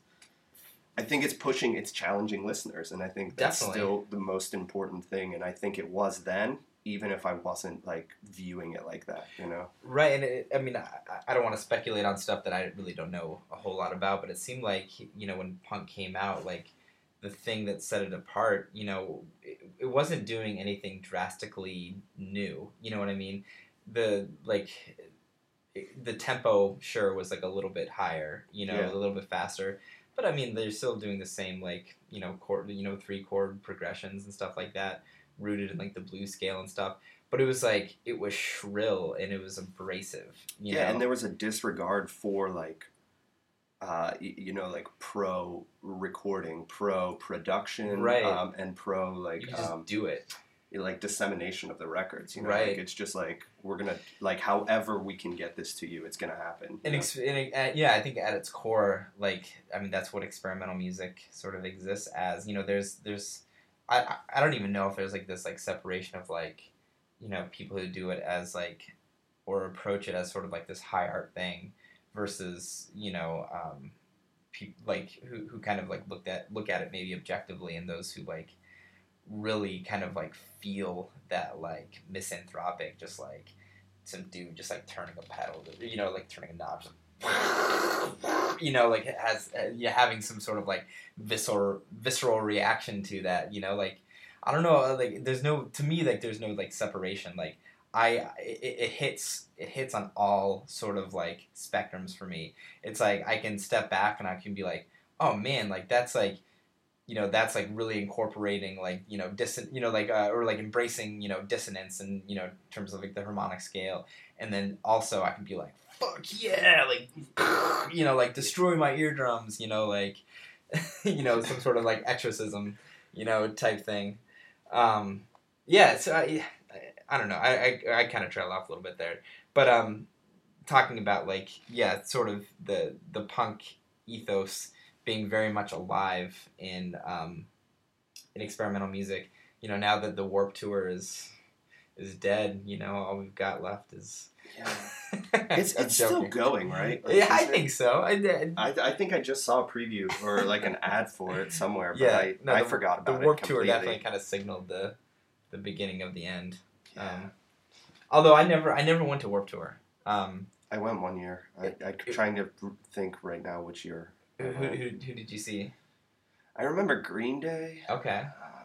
I think it's pushing, it's challenging listeners, and I think that's Definitely. still the most important thing. And I think it was then, even if I wasn't like viewing it like that, you know. Right, and it, I mean, I, I don't want to speculate on stuff that I really don't know a whole lot about, but it seemed like you know when punk came out, like the thing that set it apart, you know, it, it wasn't doing anything drastically new. You know what I mean? The like the tempo sure was like a little bit higher, you know, Yeah. a little bit faster. But I mean, they're still doing the same like you know chord, you know, three chord progressions and stuff like that, rooted in like the blues scale and stuff. But it was like it was shrill and it was abrasive. You yeah, know? and there was a disregard for like, uh, you know, like pro recording, pro production, Right. um, and pro like um, do it. Like dissemination of the records. You know, Right. like it's just like we're gonna like however we can get this to you, it's gonna happen. And, ex- and uh, yeah, I think at its core, like I mean, that's what experimental music sort of exists as. You know, there's there's I I- I don't even know if there's like this like separation of like you know people who do it as like or approach it as sort of like this high art thing versus you know um, pe- like who who kind of like looked at look at it maybe objectively and those who like really kind of like feel that like misanthropic just like some dude just like turning a pedal you know like turning a knob just [laughs] you know like has uh, yeah having some sort of like visceral visceral reaction to that you know like i don't know uh, like there's no to me like there's no like separation like i it, it hits it hits on all sort of like spectrums for me. It's like i can step back and i can be like oh man like that's like you know that's like really incorporating like you know disson you know like uh, or like embracing you know dissonance and you know in terms of like the harmonic scale. And then also i can be like fuck yeah like [laughs] you know like destroy my eardrums you know like [laughs] you know some sort of like exorcism you know type thing. Um yeah so i i don't know. I i, I kind of trail off a little bit there. But um talking about like yeah sort of the the punk ethos being very much alive in um in experimental music you know now that the Warped Tour is is dead you know all we've got left is yeah. [laughs] it's it's still going, right? Like, yeah i it- think so I, did. I, I think I just saw a preview or like an ad for it somewhere, but Yeah, I, no, I the- forgot about it. the Warped Tour definitely kind of signaled the the beginning of the end Yeah. um although i never i never went to Warped Tour um I went one year. I, I'm trying to think right now which year. Who, who, who, who did you see I remember Green Day. okay um,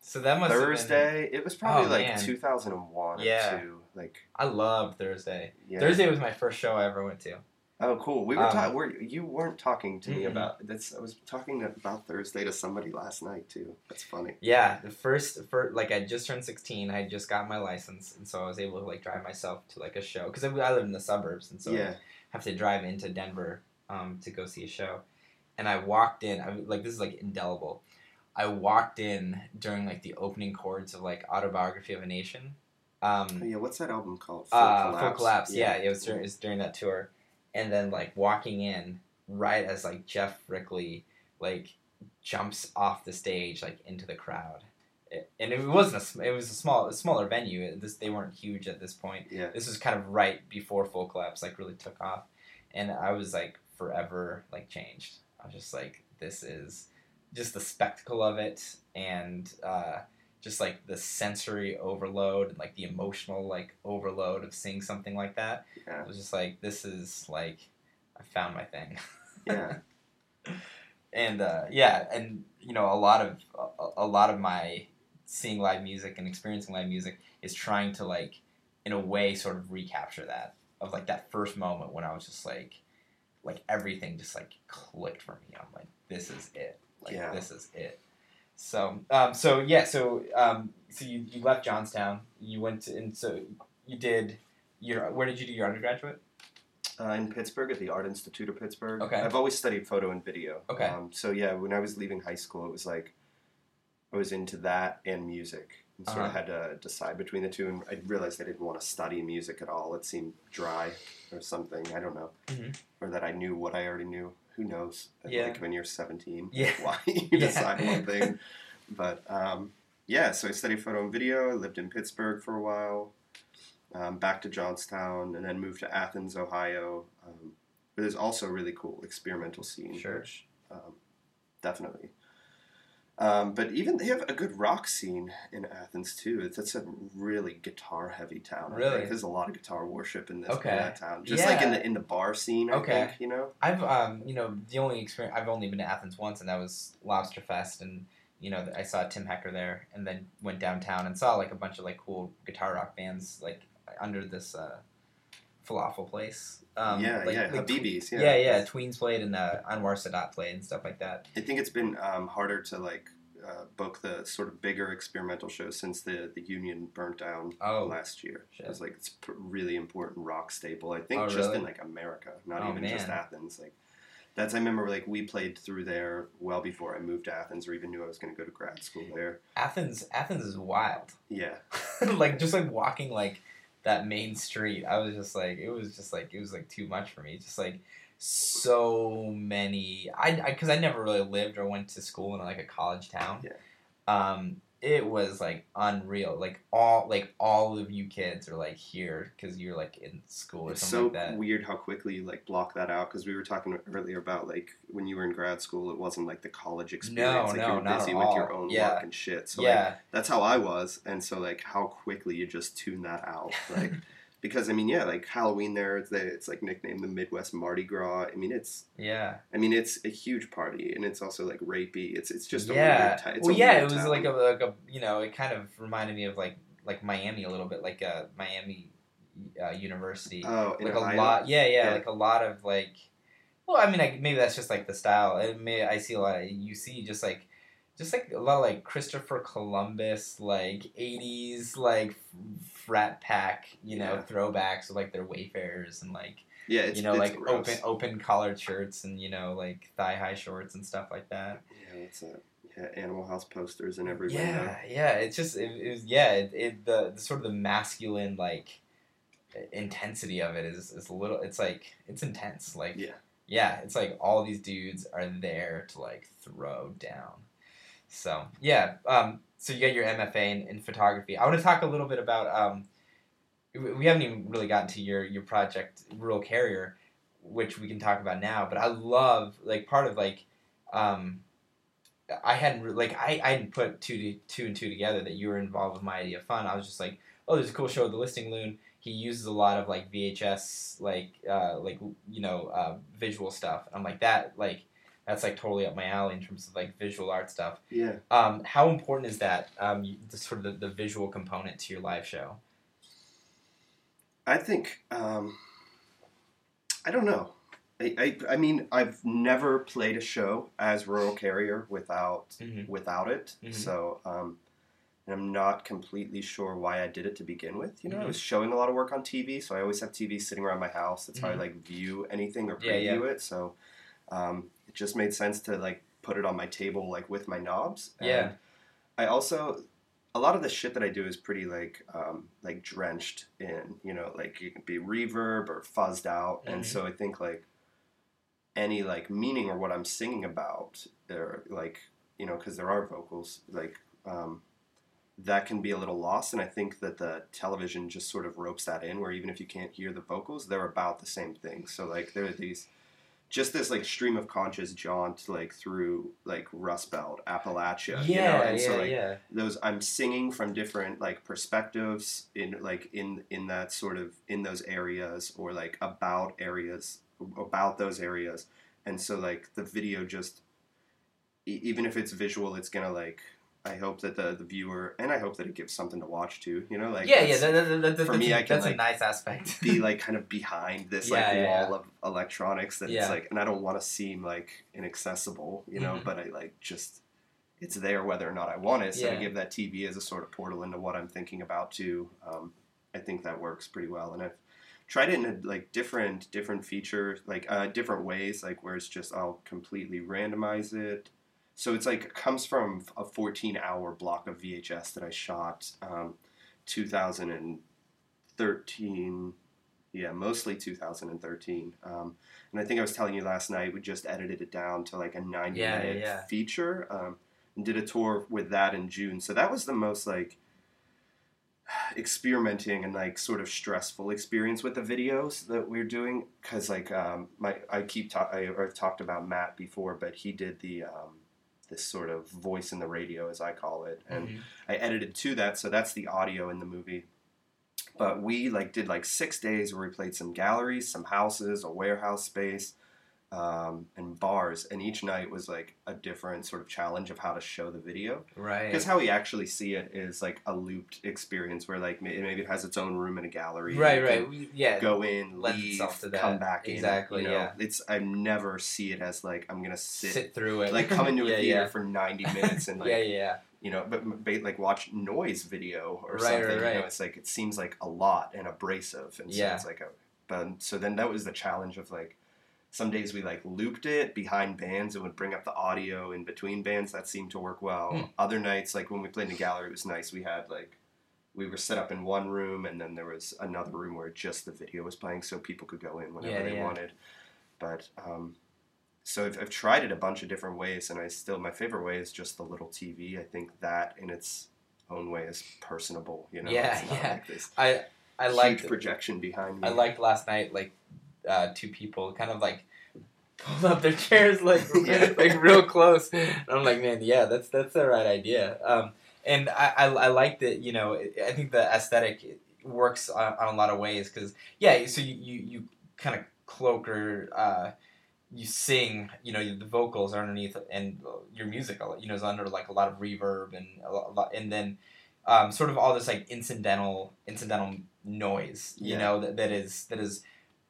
so that must have been- Thursday. It was probably Oh, like man. 2001 Yeah. or two. Like i love thursday yeah. thursday was my first show i ever went to Oh, cool. We were Um, talking. We're, you weren't talking to me Mm-mm. about this. I was talking about Thursday to somebody last night too. That's funny. Yeah, the first, for like I just turned sixteen. I just got my license, and so I was able to like drive myself to like a show because I, I live in the suburbs, and so yeah. I have to drive into Denver um, to go see a show. And I walked in. I like this is like indelible. I walked in during like the opening chords of like Autobiography of a Nation. Oh, Um, yeah. What's that album called? uh, Full Collapse. Yeah, it was during, it was during that tour, and then like walking in right as like Geoff Rickly like jumps off the stage like into the crowd, It- and it wasn't a it was a small a smaller venue. It- This they weren't huge at this point. Yeah. This was kind of right before Full Collapse like really took off, and I was like forever like changed. I was just like this is just the spectacle of it and. uh just like the sensory overload and like the emotional like overload of seeing something like that. Yeah. It was just like this is like I found my thing. Yeah. [laughs] and uh, yeah, and you know a lot of a, a lot of my seeing live music and experiencing live music is trying to like in a way sort of recapture that of like that first moment when I was just like like everything just like clicked for me. I'm like this is it. Like Yeah. this is it. So um so yeah so um so you, you left Johnstown you went to and so you did your where did you do your undergraduate Uh, in Pittsburgh at the Art Institute of Pittsburgh. Okay. I've always studied photo and video. Okay. Um, so yeah, when I was leaving high school, it was like I was into that and music. And sort Uh-huh. of had to decide between the two. And I realized I didn't want to study music at all. It seemed dry or something. I don't know, Mhm. or that I knew what I already knew. Who knows? Yeah. Like when you're 17, Yeah. why [laughs] you Yeah. decide one thing. But um, yeah, so I studied photo and video. I lived in Pittsburgh for a while. Um, back to Johnstown, and then moved to Athens, Ohio. Um, but there's also a really cool experimental scene, Sure. which um, definitely. Um, but even they have a good rock scene in Athens too. It's, it's a really guitar heavy town. I Really? think. there's a lot of guitar worship in this Okay. in that town. Just like in the in the bar scene. I Okay. think you know. I've um you know the only experience I've only been to Athens once and that was Lobster Fest and you know I saw Tim Hecker there and then went downtown and saw like a bunch of like cool guitar rock bands like under this uh, falafel place. Um, yeah, like, yeah, like, Habibis. Yeah, Yeah, yeah, Tweens played and uh, Anwar Sadat played and stuff like that. I think it's been um, harder to like uh, book the sort of bigger experimental shows since the the Union burnt down Oh, last year. shit. It was like it's really important rock staple. I think Oh, just really? in like America, not Oh, even just. Athens. Like that's I remember like we played through there well before I moved to Athens or even knew I was going to go to grad school there. Athens, Athens is wild. Yeah, [laughs] like just like walking like that main street, I was just like it was just like it was like too much for me. Just like so many. I because I, never really lived or went to school in like a college town. Yeah. Um, it was like unreal. Like all like all of you kids are like here because you're like in school or it's something so like that. weird how quickly you like block that out because we were talking earlier about like when you were in grad school, it wasn't like the college experience. like no, you were not busy with your all. own Yeah. work and shit. So like, yeah, that's how I was, and so like how quickly you just tune that out, like [laughs] because I mean yeah, like Halloween there, it's, it's like nicknamed the Midwest Mardi Gras. I mean it's yeah. I mean it's a huge party, and it's also like rapey. It's it's just a yeah. weird. It's well, a yeah, it was town. like a like a you know it kind of reminded me of like like Miami a little bit, like uh, Miami uh, University. oh in like a lot, yeah, yeah, Yeah. like a lot of like. Well, I mean, like, maybe that's just like the style. And may I see a lot of UC just like, just like a lot of like Christopher Columbus, like '80s like frat pack, you know, Yeah. throwbacks with like their Wayfarers and like Yeah, you know like gross. open open collared shirts and you know like thigh high shorts and stuff like that. Yeah, it's a yeah Animal House posters and everything. yeah, window. yeah. It's just it, it was yeah. It, it the, the sort of the masculine like intensity of it is is a little. It's like it's intense. Like Yeah. yeah. It's like all these dudes are there to like throw down. So yeah. Um. So you got your MFA in, in photography. I want to talk a little bit about um. We haven't even really gotten to your your project Rural Carrier, which we can talk about now. But I love like part of like um I hadn't like I, I hadn't put two to, two and two together that you were involved with my idea of fun. I was just like, oh, there's a cool show the listing loon. He uses a lot of like VHS like uh, like you know uh, visual stuff. I'm like that like that's like totally up my alley in terms of like visual art stuff. Yeah. Um, how important is that um, you- the sort of the, the visual component to your live show? I think um, I don't know. I, I, I mean I've never played a show as rural carrier without Mhm. without it. Mhm. So um, and I'm not completely sure why I did it to begin with. You know, I Mhm. was showing a lot of work on TV, so I always have TV sitting around my house. That's how I Mhm. like view anything or preview yeah. it. So um, it just made sense to like put it on my table like with my knobs. Yeah. And I also a lot of the shit that I do is pretty like um, like drenched in, you know, like you can be reverb or fuzzed out, Mhm. and so I think like any like meaning or what I'm singing about, or like you know, because there are vocals, like um, that can be a little lost, and I think that the television just sort of ropes that in, where even if you can't hear the vocals, they're about the same thing. So like there are these. Just this like stream of conscious jaunt like through like Rust Belt, Appalachia, you know, Yeah, and yeah, so like yeah. those I'm singing from different like perspectives in like in in that sort of in those areas or like about areas about those areas and so like the video just e- even if it's visual it's gonna like I hope that the the viewer and I hope that it gives something to watch too you know like yeah, yeah. That, that, that, for that's, me, a, I can, that's a nice aspect. be [laughs] like kind of behind this like Yeah, yeah, wall of electronics that Yeah. it's like and I don't want to seem like inaccessible you know Mhm. but I like just it's there whether or not I want it so Yeah. to give that TV as a sort of portal into what I'm thinking about too um, I think that works pretty well and I've tried it in a, like different different features like uh, different ways like where it's just I'll completely randomize it so it's like comes from a 14 hour block of VHS that I shot um, 2013 yeah mostly 2013 um, and I think I was telling you last night we just edited it down to like a 90 Yeah, minute yeah, feature um, and did a tour with that in June. So that was the most like experimenting and like sort of stressful experience with the videos that we're doing. Because like um, my I keep ta- I, I've talked about Matt before but he did the um, this sort of voice in the radio as I call it and Mhm. I edited to that so that's the audio in the movie but we like did like six days where we played some galleries some houses a warehouse space um, and bars and each night was like a different sort of challenge of how to show the video right. because how we actually see it is like a looped experience where like may- maybe it has its own room in a gallery. right, right. We- yeah. Go in, leave, come back Exactly, in. You know? yeah. It's I never see it as like I'm gonna sit, sit, through it. like come into [laughs] a yeah, theater yeah. for 90 minutes and [laughs] like yeah, yeah. you know, but, but like watch noise video or Right, something. right, You know, it's like it seems like a lot and abrasive, and so Yeah. it's like a. But so then that was the challenge of like. Some days we like looped it behind bands and would bring up the audio in between bands. That seemed to work well. Hmm. Other nights, like when we played in the gallery, it was nice. We had like we were set up in one room, and then there was another room where just the video was playing, so people could go in whenever Yeah, they yeah. wanted. But um, so I've, I've tried it a bunch of different ways, and I still my favorite way is just the little TV. I think that in its own way is personable. You know, Yeah, yeah. like this I I liked projection behind me. I liked last night like uh, two people kind of like pulled up their chairs like [laughs] like real close. And I'm like, man, yeah, that's that's the right idea. Um, and I, I I like that. You know, I think the aesthetic works on, on a lot of ways because yeah, so you you, you kind of cloak or uh, you sing. You know, the vocals are underneath and your music, you know, is under like a lot of reverb and a a lot, and then. Um, sort of all this like incidental incidental noise, you Yeah. know, that, that is that is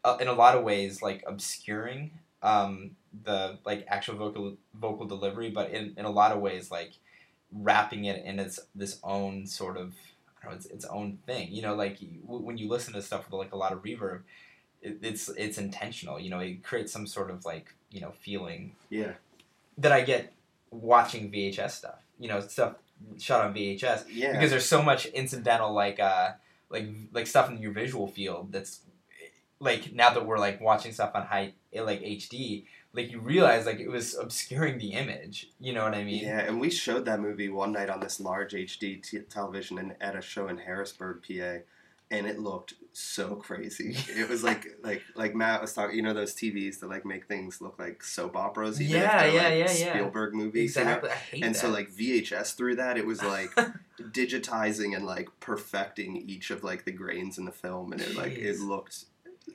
uh, in a lot of ways like obscuring um, the like actual vocal vocal delivery, but in, in a lot of ways like wrapping it in its this own sort of I don't know its, its own thing. You know, like when you listen to stuff with like a lot of reverb, it, it's it's intentional. You know, it creates some sort of like you know feeling yeah, that I get watching VHS stuff. You know, stuff shot on VHS yeah, because there's so much incidental like uh like like stuff in your visual field that's like now that we're like watching stuff on high eh, like HD like you realize like it was obscuring the image you know what I mean yeah. And we showed that movie one night on this large HD t- television and at a show in Harrisburg, PA. And it looked so crazy. It was like [laughs] like like Matt was talking. You know those TVs that like make things look like soap operas. Even Yeah, if yeah, like, yeah, yeah. Spielberg movies. you know? exactly I hate and that. so like VHS through that, it was like [laughs] digitizing and like perfecting each of like the grains in the film, and it like it looked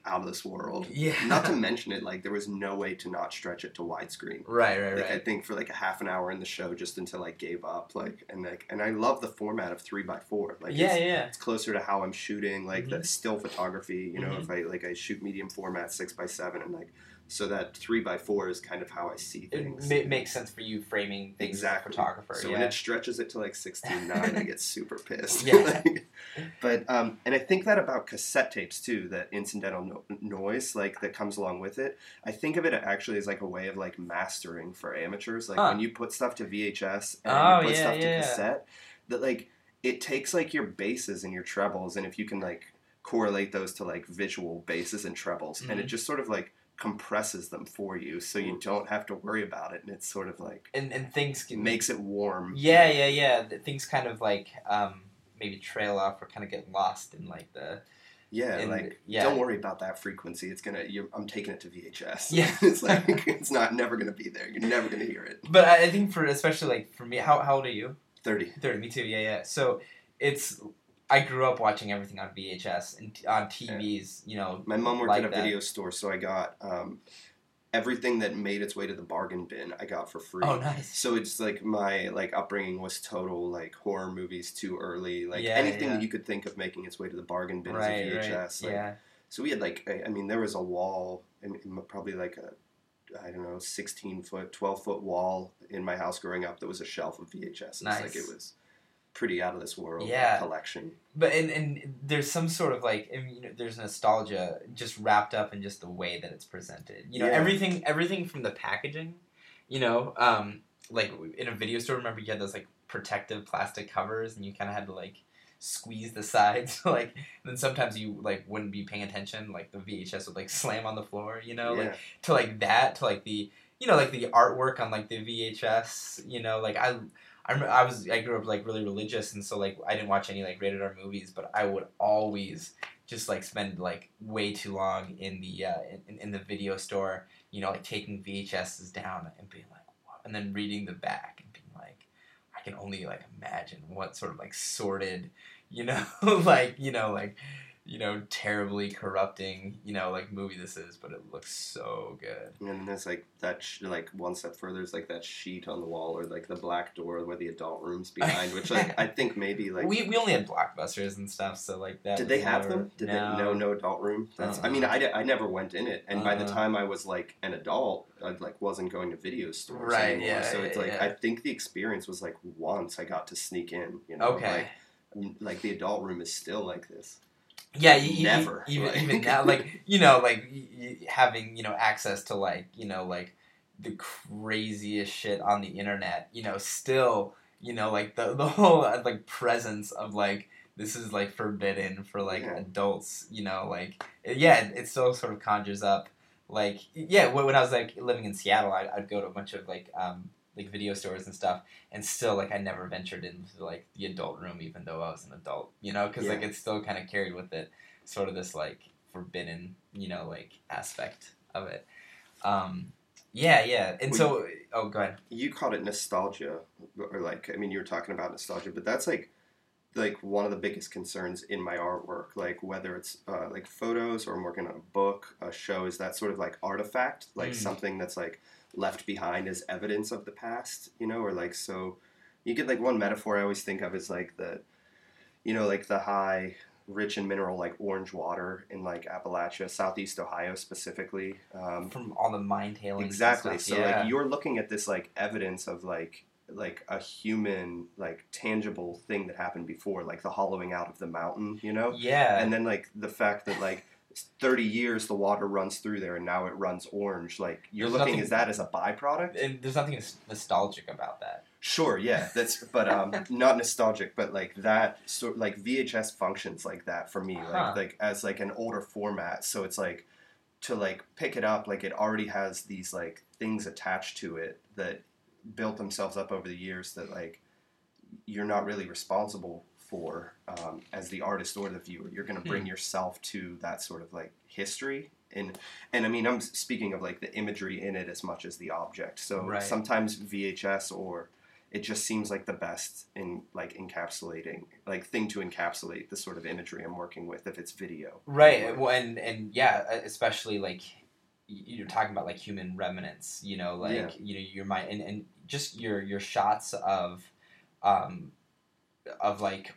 out of this world. yeah Not to [laughs] mention it, like there was no way to not stretch it to widescreen. right right Like I think for like a half an hour in the show, just until I gave up. Like and like and I love the format of three by four. Like yeah it's, yeah it's closer to how I'm shooting, like the Mhm. still photography. You know, Mhm. if I like I shoot medium format six by seven, and like so that three by four is kind of how I see it things. ma- makes sense for you framing things Exactly. as a photographer So yeah when it stretches it to like sixteen nine, [laughs] I get super pissed. Yeah. Like, [laughs] but um, and I think that about cassette tapes too. That incidental no- noise like that comes along with it. I think of it actually as like a way of like mastering for amateurs. Like Huh. when you put stuff to VHS and Oh, you put yeah, stuff yeah, to cassette, that like it takes like your basses and your trebles, and if you can like correlate those to like visual basses and trebles, and it Mhm. just sort of like compresses them for you, so you don't have to worry about it, and it's sort of like and and things can makes it warm. Yeah, yeah, yeah. Things kind of like um, maybe trail off or kind of get lost in like the Yeah, in- like yeah. don't worry about that frequency. It's gonna. You're, I'm taking it to VHS. Yeah. [laughs] it's like [laughs] it's not never gonna be there. You're never gonna hear it. But I I think for especially like for me, how how old are you? Thirty. Thirty. Me too. Yeah, yeah. So it's I grew up watching everything on VHS and t- on TVs. You know, My mom worked like at a that. video store, so I got um, everything that made its way to the bargain bin. I got for free. Oh, nice. So it's like my like upbringing was total like horror movies too early. Like Yeah, anything yeah. that you could think of making its way to the bargain bin Right, is a right. VHS. Like, yeah. So we had like I I mean there was a wall, mean, probably like a I don't know, sixteen foot, twelve foot wall in my house growing up that was a shelf of VHS. It's like it was pretty out of this world Yeah. collection. But and, and there's some sort of like I mean, you know, there's nostalgia just wrapped up in just the way that it's presented. You know, Yeah. everything everything from the packaging, you know, um, like in a video store. Remember you had those like protective plastic covers, and you kind of had to like squeeze the [laughs] sides like and then sometimes you like wouldn't be paying attention like the vhs would like [laughs] slam on the floor you know like to like that to like the you know like the artwork on like the VHS you know like I I remember I was I grew up like really religious and so like I didn't watch any like rated R movies but I would always just like spend like way too long in the uh, in, in the video store you know like taking VHSs down and being like "What?" and then reading the back and being like I can only like imagine what sort of like sordid you know [laughs] like you know like you know terribly corrupting you know like movie this is but it looks so good And then there's like that, sh- like one step further is like that sheet on the wall, or like the black door where the adult room's [laughs] behind, which like I think maybe like we, we only had blockbusters and stuff so like that did they have never- them? Did no. they no no adult room? That's I mean. Uh-huh. I, I never went in it, and by the Uh-uh. time I was like an adult, I like wasn't going to video stores Right, anymore. yeah, so it's like yeah. I think the experience was like once I got to sneak in. You know, okay like, like the adult room is still like this. Yeah you, you- even like- even now [laughs] like you know like y- y- having you know access to like you know like the craziest shit on the internet you know still you know like the the [laughs] whole uh, like presence of like this is like forbidden for like Yeah. adults you know like yeah it, it still sort of conjures up like yeah when when I was like living in Seattle I'd, I'd go to a bunch of like um like video stores and stuff and still like I never ventured into like the adult room even though I was an adult you know because like it still kind of carried with it sort of this like forbidden you know like aspect of it. Um yeah yeah and so oh go ahead. you called it nostalgia or like i mean you were talking about nostalgia but that's like like one of the biggest concerns in my artwork like whether it's uh, like photos or i'm working on a book a show is that sort of like artifact like Mm. something that's like left behind as evidence of the past you know or like so you get like one metaphor i always think of is like the you know like the high rich in mineral like orange water in like appalachia southeast ohio specifically um, from all the mine tailings exactly and so yeah. like you're looking at this like evidence of like like a human like tangible thing that happened before like the hollowing out of the mountain you know yeah and then like the fact that like 30 years the water runs through there and now it runs orange. Like you're There's looking nothing- at that as a byproduct? And there's nothing nostalgic about that. Sure yeah that's but um [laughs] not nostalgic but like that sort like vhs functions like that for me like Huh. like as like an older format. So it's like to like pick it up like it already has these like things attached to it that built themselves up over the years that like you're not really responsible for um, as the artist or the viewer. You're going to bring yourself to that sort of like history. And and i mean i'm speaking of like the imagery in it as much as the object. So Right. sometimes vhs or it just seems like the best in like encapsulating like thing to encapsulate the sort of imagery i'm working with if it's video. Right. Well, and and yeah especially like you're talking about like human remnants you know like Yeah. you know your mind and, and just your your shots of um of like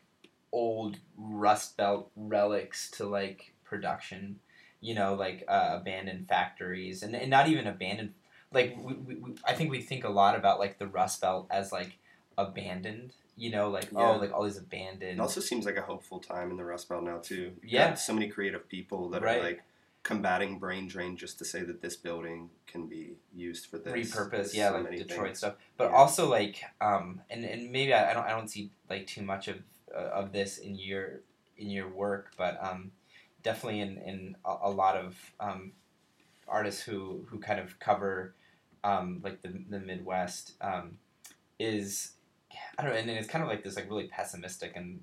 old rust belt relics to like production you know like uh, abandoned factories and, and not even abandoned like we, we, we, i think we think a lot about like the rust belt as like abandoned you know like Yeah. oh like all these abandoned it also seems like a hopeful time in the rust belt now too You've Yeah. so many creative people that Right. are like combating brain drain just to say that this building can be used for this repurpose yeah so like detroit things. stuff but Yeah. also like um and, and maybe I, I don't i don't see like too much of uh, of this in your in your work but um definitely in in a, a lot of um artists who who kind of cover um like the, the midwest um is i don't know and it's kind of like this like really pessimistic and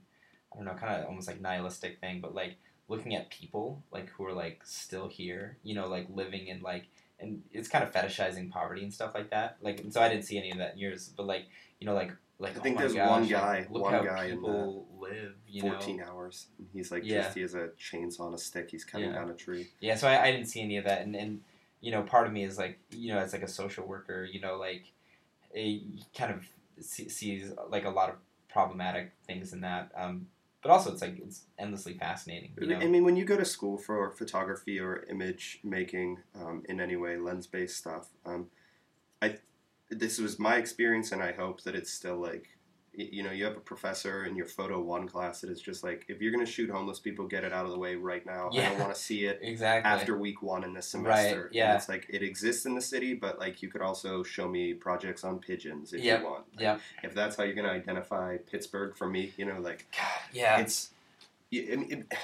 i don't know kind of almost like nihilistic thing but like looking at people like who are like still here you know like living in like and it's kind of fetishizing poverty and stuff like that. Like, so I didn't see any of that in yours, but like, you know, like, like I think oh there's gosh, one guy- look one guy in people live. You 14 know, hours and he's like Yeah. just he has a chainsaw on a stick he's cutting Yeah. down a tree yeah. So I, I didn't see any of that, and and you know, part of me is like, you know, as like a social worker, you know, like, a, kind of see, sees like a lot of problematic things in that. Um, but also it's like it's endlessly fascinating. You know? I mean, when you go to school for photography or image making um, in any way, lens based stuff, um, I this was my experience, and I hope that it's still like you know, you have a professor in your photo one class that is just like, if you're going to shoot homeless people, get it out of the way right now. Yeah, I don't want to see it [laughs] exactly. after week one in this Right, semester. And yeah. it's like it exists in the city, but like you could also show me projects on pigeons if Yep, you want. Like, yep. If that's how you're going to identify Pittsburgh for me, you know, like God, yeah. it's. y- I mean, it-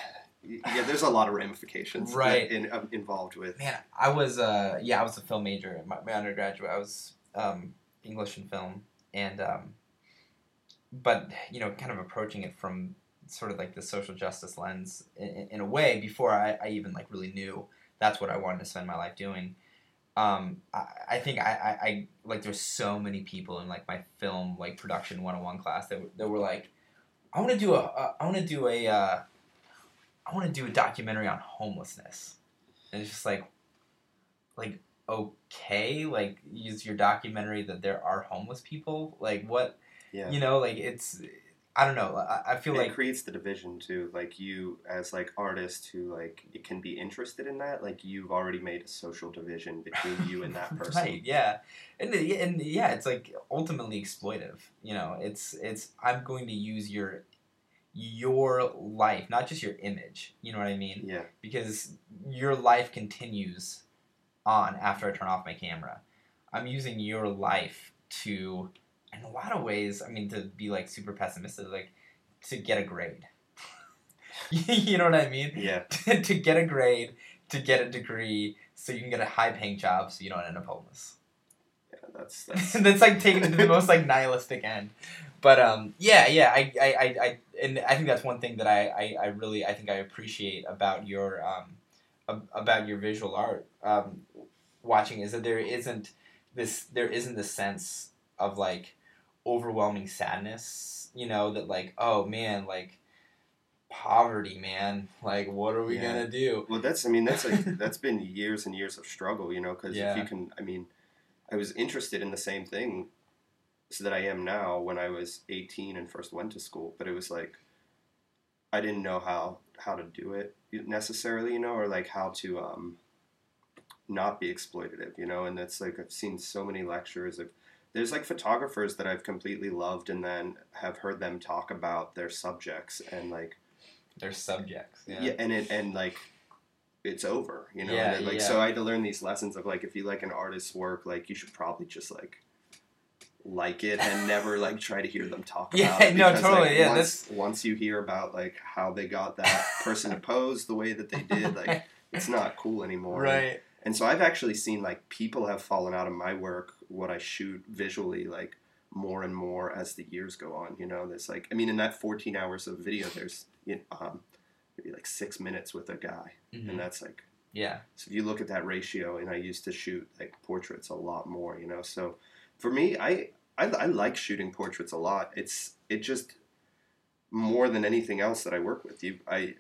[sighs] yeah, there's a lot of ramifications Right. in, uh, involved with. Man, I was uh yeah, I was a film major in my, my undergraduate. I was um English and film and um but you know, kind of approaching it from sort of like the social justice lens in, in a way before I, I even like really knew that's what I wanted to spend my life doing. Um, I, I think I, I, I like there's so many people in like my film like production 101 class that, that were like I want to do a uh, want to do a uh, I want to do a documentary on homelessness and it's just like like okay like use your documentary that there are homeless people like what Yeah. you know like it's i don't know i, I feel it like creates the division too. Like you, as like artist who like it can be interested in that. Like you've already made a social division between you and that [laughs] person. right yeah and, uh, and yeah it's like ultimately exploitive you know it's it's i'm going to use your your life not just your image you know what i mean Yeah, because your life continues on after I turn off my camera. I'm using your life to, in a lot of ways, I mean, to be like super pessimistic, like to get a grade. [laughs] you know what I mean? yeah, [laughs] to get a grade, to get a degree, so you can get a high paying job so you don't end up homeless. yeah. That's that's [laughs] that's like taken it to the most like nihilistic end. But um, yeah, yeah, I, I, I, I, and I think that's one thing that I, I, I really, I think I appreciate about your, um, ab- about your visual art, um, watching is that there isn't this, there isn't the sense of like overwhelming sadness, you know, that like, oh man, like poverty, man, like what are we Yeah. gonna do? Well, that's I mean that's like [laughs] that's been years and years of struggle, you know. Because Yeah. if you can, I mean, I was interested in the same thing so that I am now when I was 18 and first went to school, but it was like I didn't know how how to do it necessarily, you know, or like how to um not be exploitative, you know. And that's like I've seen so many lectures of there's like photographers that I've completely loved and then have heard them talk about their subjects and like They're subjects. Yeah. yeah, and it and like it's over, you know. Yeah, and it, like yeah. so, I had to learn these lessons of like if you like an artist's work, like you should probably just like like it and never like try to hear them talk [laughs] Yeah, about it. no, totally, like, yeah, Once, once you hear about like how they got that person to [laughs] pose the way that they did, like it's not cool anymore. right. And so I've actually seen like people have fallen out of my work, what I shoot visually, like more and more as the years go on. You know, there's like, I mean, in that 14 hours of video, there's you know, um, maybe like six minutes with a guy, Mhm. and that's like, Yeah. so if you look at that ratio, and I used to shoot like portraits a lot more. You know, so for me, I I, I like shooting portraits a lot. It's it just more than anything else that I work with. You, I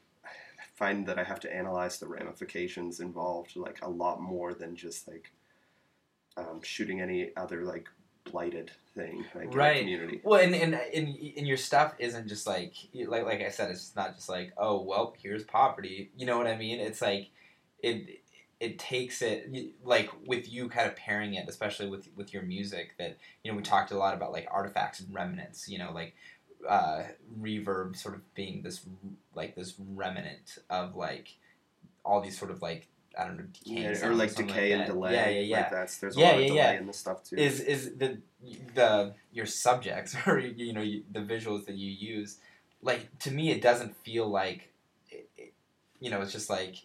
find that I have to analyze the ramifications involved like a lot more than just like um, shooting any other like blighted thing like in Right. the community. Well, and, and and and your stuff isn't just like like like I said, it's not just like oh well, here's poverty. You know what I mean? It's like it it takes it like with you kind of pairing it, especially with with your music. That you know we talked a lot about like artifacts and remnants. You know like uh, reverb sort of being this like this remnant of like all these sort of like I don't know decay Yeah, or like decay and that. delay. Yeah, yeah, yeah. Like that's there's a Yeah, lot of yeah, delay in this stuff too. is is the the your subjects [laughs] or you know the visuals that you use like to me it doesn't feel like it, it- you know it's just like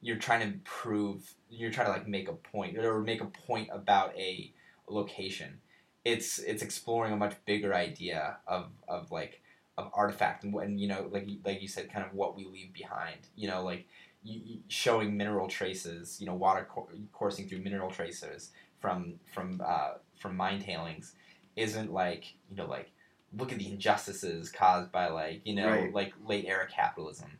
you're trying to prove you're trying to like make a point or make a point about a location it's it's exploring a much bigger idea of of like of artifact and, what- and you know like like you said kind of what we leave behind you know like you, showing mineral traces you know water cour- coursing through mineral traces from from uh, from mine tailings isn't like you know like look at the injustices caused by like you know Right. like late era capitalism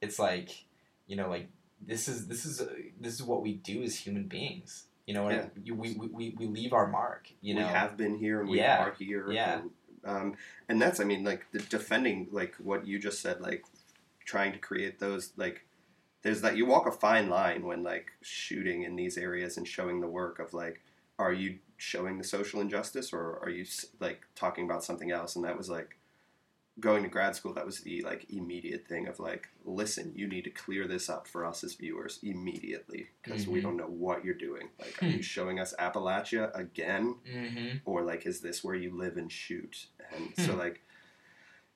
it's like you know like this is this is uh, this is what we do as human beings you know Yeah. you, we, we, we we leave our mark you know we have been here and we Yeah, are here. yeah. And, um, and that's, I mean, like the defending, like what you just said, like trying to create those, like there's that you walk a fine line when like shooting in these areas and showing the work of like are you showing the social injustice or are you like talking about something else and that was like going to grad school that was the like immediate thing of like listen you need to clear this up for us as viewers immediately because we Mhm. don't know what you're doing like are Hmm. you showing us appalachia again Mm-hmm. or like is this where you live and shoot and so Hmm. like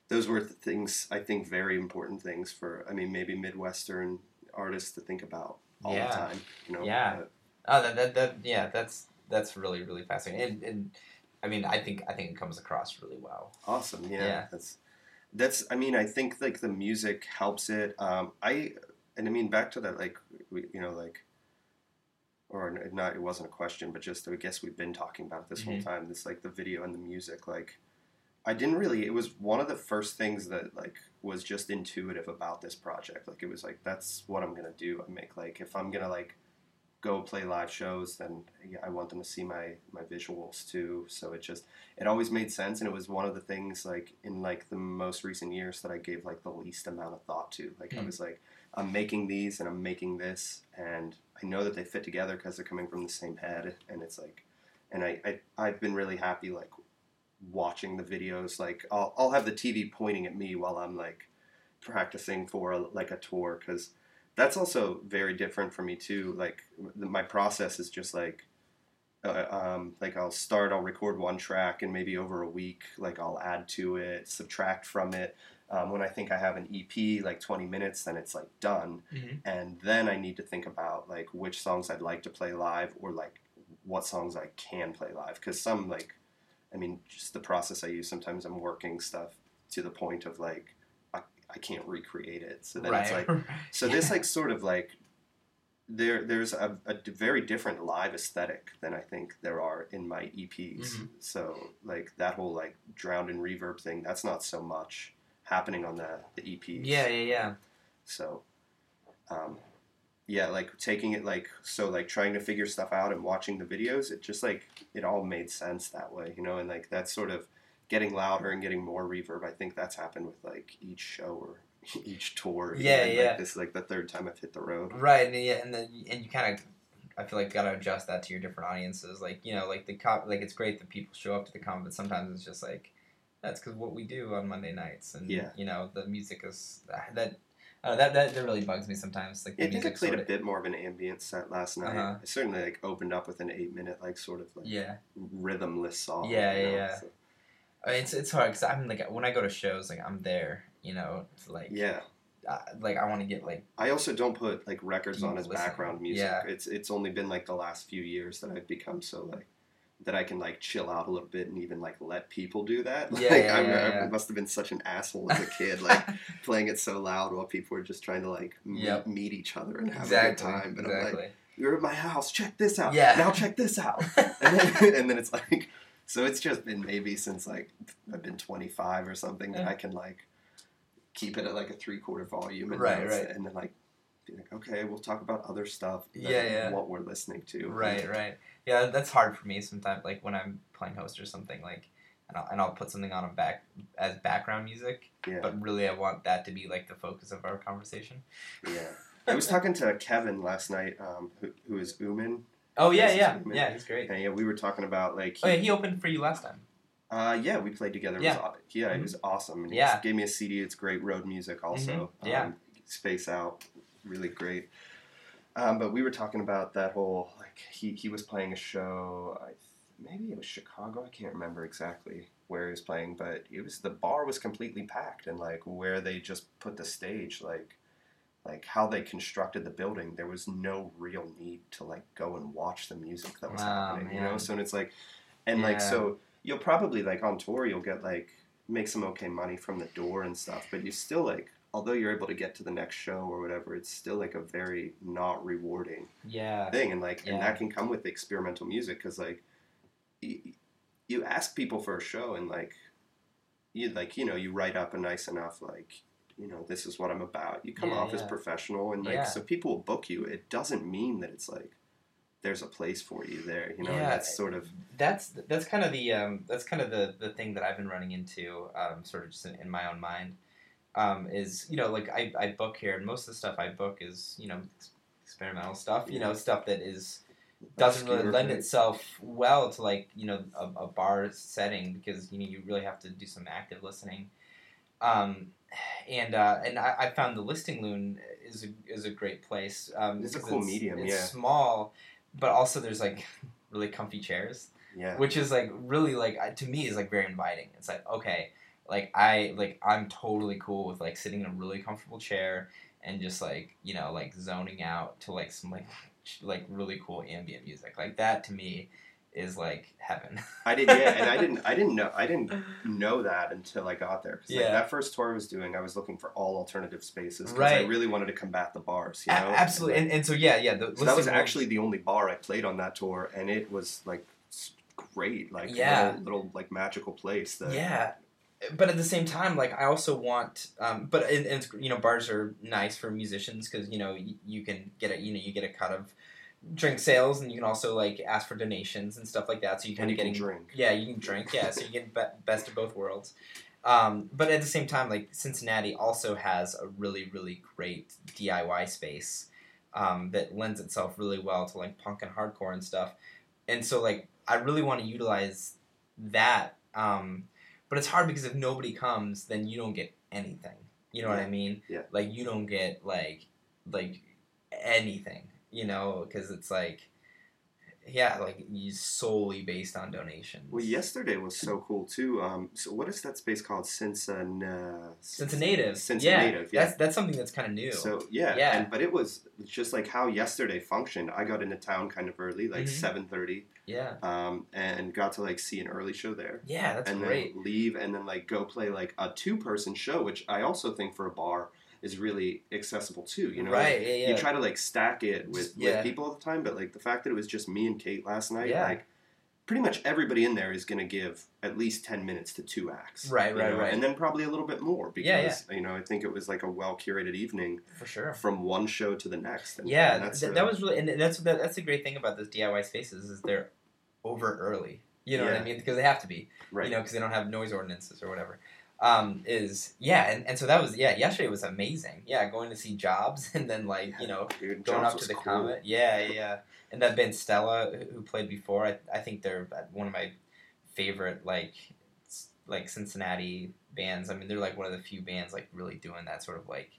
those were the things i think very important things for i mean maybe midwestern artists to think about all Yeah. the time you know Yeah. Oh, that, that that yeah, that's that's really really fascinating. And, and I mean, I think I think it comes across really well. awesome yeah, Yeah. that's that's i mean i think like the music helps it um i and i mean back to that like we, you know like or not it wasn't a question but just i guess we've been talking about it this whole Mhm. time this like the video and the music like i didn't really it was one of the first things that like was just intuitive about this project like it was like that's what i'm gonna do i make like if i'm gonna like go play live shows then i want them to see my my visuals too. So it just it always made sense and it was one of the things like in like the most recent years that i gave like the least amount of thought to. Like i Hmm. was like i'm making these and i'm making this and i know that they fit together because they're coming from the same head and it's like and I, I i've been really happy like watching the videos. Like i'll, I'll have the tv pointing at me while i'm like practicing for like a tour because that's also very different for me too like the, my process is just like uh, um, like I'll start, I'll record one track, and maybe over a week, like I'll add to it, subtract from it. Um, when I think I have an EP, like 20 minutes, then it's like done, Mm-hmm. and then I need to think about like which songs I'd like to play live, or like what songs I can play live. Because some like, I mean, just the process I use. Sometimes I'm working stuff to the point of like I, can't recreate it. So then right. it's like [laughs] so this like sort of like there there's a very different live aesthetic than I think there are in my EPs. Mhm. So like that whole like drowned in reverb thing, that's not so much happening on the the EPs. yeah, yeah, yeah. So um yeah, like taking it like so like trying to figure stuff out and watching the videos, it just like it all made sense that way, you know, and like that's sort of getting louder and getting more reverb. I think that's happened with like each show or [laughs] each tour. Yeah, yeah. Like, this is like the third time I've hit the road. Right, and yeah, and then and you kind of, I feel like you gotta adjust that to your different audiences. Like you know, like the cop, like it's great that people show up to the con, but sometimes it's just like that's because what we do on Monday nights, and Yeah. you know, the music is that. Uh, that, that that really bugs me sometimes. Like the I think I music played a bit more of an ambient set last night. Uh-huh. I certainly like opened up with an eight minute like sort of like Yeah, rhythmless song. Yeah, you know, yeah, yeah. so- it's it's hard because I'm like when I go to shows, like I'm there, you know, to, like yeah. uh, like I want to get like I also don't put like records on as listening. background music. Yeah. It's it's only been like the last few years that I've become so like that I can like chill out a little bit and even like let people do that. [laughs] Yeah, like yeah, I, yeah, I must have been such an asshole as a kid, [laughs] like playing it so loud while people were just trying to like meet, Yep. meet each other and have exactly a good time. But I'm like, exactly. you're at my house. Check this out. Yeah. Now check this out. [laughs] and, then, and then it's like, so it's just been maybe since like I've been 25 or something that I can like keep it at like a three quarter volume and Right, then right. and then like be like, okay, we'll talk about other stuff. Yeah, yeah. What we're listening to. Right, right. Yeah, that's hard for me sometimes. Like when I'm playing host or something, like, and I'll, and I'll put something on a back as background music, Yeah, but really I want that to be like the focus of our conversation. yeah. I was talking to Kevin last night, um, who, who is Uman. Oh yeah, yeah, Uman. yeah. He's great. And yeah, we were talking about like. Oh yeah, he opened for you last time. Uh, yeah, we played together. It Yeah. was, aw- yeah, Mhm. it was awesome. And he Yeah. gave me a CD. It's great road music, also. Mhm. Yeah. Um, Space Out, really great. Um, but we were talking about that whole like he he was playing a show. I th- maybe it was Chicago. I can't remember exactly where he was playing, but it was the bar was completely packed, and like where they just put the stage, like like how they constructed the building, there was no real need to like go and watch the music that was Oh, happening. You know, So and it's like, and like so you'll probably like on tour you'll get like make some okay money from the door and stuff, but you still like although you're able to get to the next show or whatever, it's still like a very not rewarding Yeah. thing, and like and that can come with experimental music because like you, you ask people for a show and like you like you know you write up a nice enough like you know this is what I'm about. You come Yeah, off as professional and like Yeah. so people will book you. It doesn't mean that it's like there's a place for you there. You know, Yeah. that's sort of That's that's kind of the um, that's kind of the the thing that I've been running into, um, sort of just in, in my own mind, um, is you know like I, I book here, and most of the stuff I book is you know ex- experimental stuff, you know stuff that is doesn't really lend itself well to like you know a, a bar setting because you know you really have to do some active listening. Um, and uh, and I, I found the listing loon is a, is a great place. Um, It's a cool medium, It's yeah. small, but also there's like [laughs] really comfy chairs, Yeah. which is like really like to me is like very inviting. It's like okay, like I like I'm totally cool with like sitting in a really comfortable chair and just like you know like zoning out to like some like [laughs] like really cool ambient music like that to me is like heaven [laughs] I didn't. yeah, and I didn't, I didn't know, I didn't [laughs] know that until I got there. 'Cause, like, Yeah. that first tour I was doing, I was looking for all alternative spaces because I really wanted to combat the bars. You A- know, absolutely And, and, and so yeah yeah the, so that was actually the only bar I played on that tour, and it was like great, like Yeah. little, little like magical place. That, yeah but at the same time like i also want um, but and, and it's- you know bars are nice for musicians because you know you, you can get a you know you get a cut of drink sales and you can also like ask for donations and stuff like that so you kind of can getting drink. Yeah, you can drink. Yeah, so you get be- best of both worlds. Um, but at the same time, like Cincinnati also has a really, really great DIY space um, that lends itself really well to like punk and hardcore and stuff. And so, like, I really want to utilize that. Um, but it's hard because if nobody comes, then you don't get anything. You know what I mean? Yeah. Like you don't get like like anything. You know, because it's like. Yeah, like you solely based on donations. Well, yesterday was so cool too. Um, so what is that space called? Cincinnati. Cincinnati. Cincinnati. Yeah, Yeah. that's that's something that's kind of new. So yeah, Yeah. And, but it was just like how yesterday functioned. I got into town kind of early, like Mhm. seven thirty, yeah, um, and got to like see an early show there. yeah, that's and great. then leave and then like go play like a two person show, which I also think for a bar is really accessible too. You know, right? Like, yeah, yeah. You try to like stack it with, Yeah. with people all the time, but like the fact that it was just me and Kate last night, Yeah. like pretty much everybody in there is going to give at least 10 minutes to two acts. Right, right, know, right. And then probably a little bit more because, Yeah, you know, I think it was like a well curated evening for sure. from one show to the next. And, Yeah, and that's th- that was really, and that's that, that's the great thing about those DIY spaces is they're over early. You know what I mean? Because they have to be. right. You know, because they don't have noise ordinances or whatever. Um, is yeah, and, and so that was yeah. Yesterday was amazing. Yeah, going to see Jobs [laughs] and then like you know Dude, going Jobs up to the cool. Comet. Yeah, yeah, yeah. And that band Stella, who- who played before, I, I think they're uh, one of my favorite like like Cincinnati bands. I mean, they're like one of the few bands like really doing that sort of like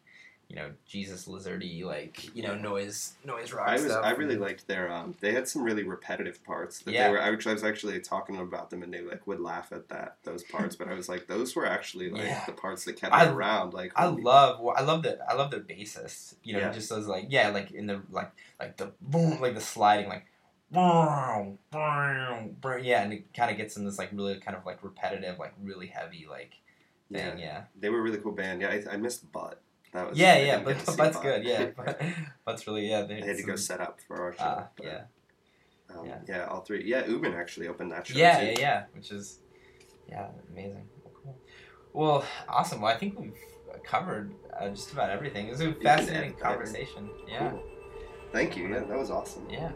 you know Jesus Lizardy like you know noise noise rock I was stuff. I really liked their um they had some really repetitive parts that Yeah. they were I was actually talking about them and they like would laugh at that those parts but I was like those were actually like Yeah. the parts that kept I- me around like I love well, I love the I love their bassist. You know, Yeah. just those like yeah, like in the like like the boom like the sliding like yeah, and it kind of gets in this like really kind of like repetitive like really heavy like yeah. thing. Yeah, they were a really cool band yeah I, I missed Butt that was yeah, yeah, didn't get to [laughs] but, that's good. Yeah, [laughs] but that's really yeah. They had to go set up for our show Uh, but, yeah, um, yeah. yeah all three yeah Uben actually opened that show yeah, too. yeah, yeah, which is yeah amazing. Well, cool. Well, awesome. Well, I think we've covered uh, just about everything. It was a fascinating conversation. Yeah, Cool. thank you yeah that was awesome yeah.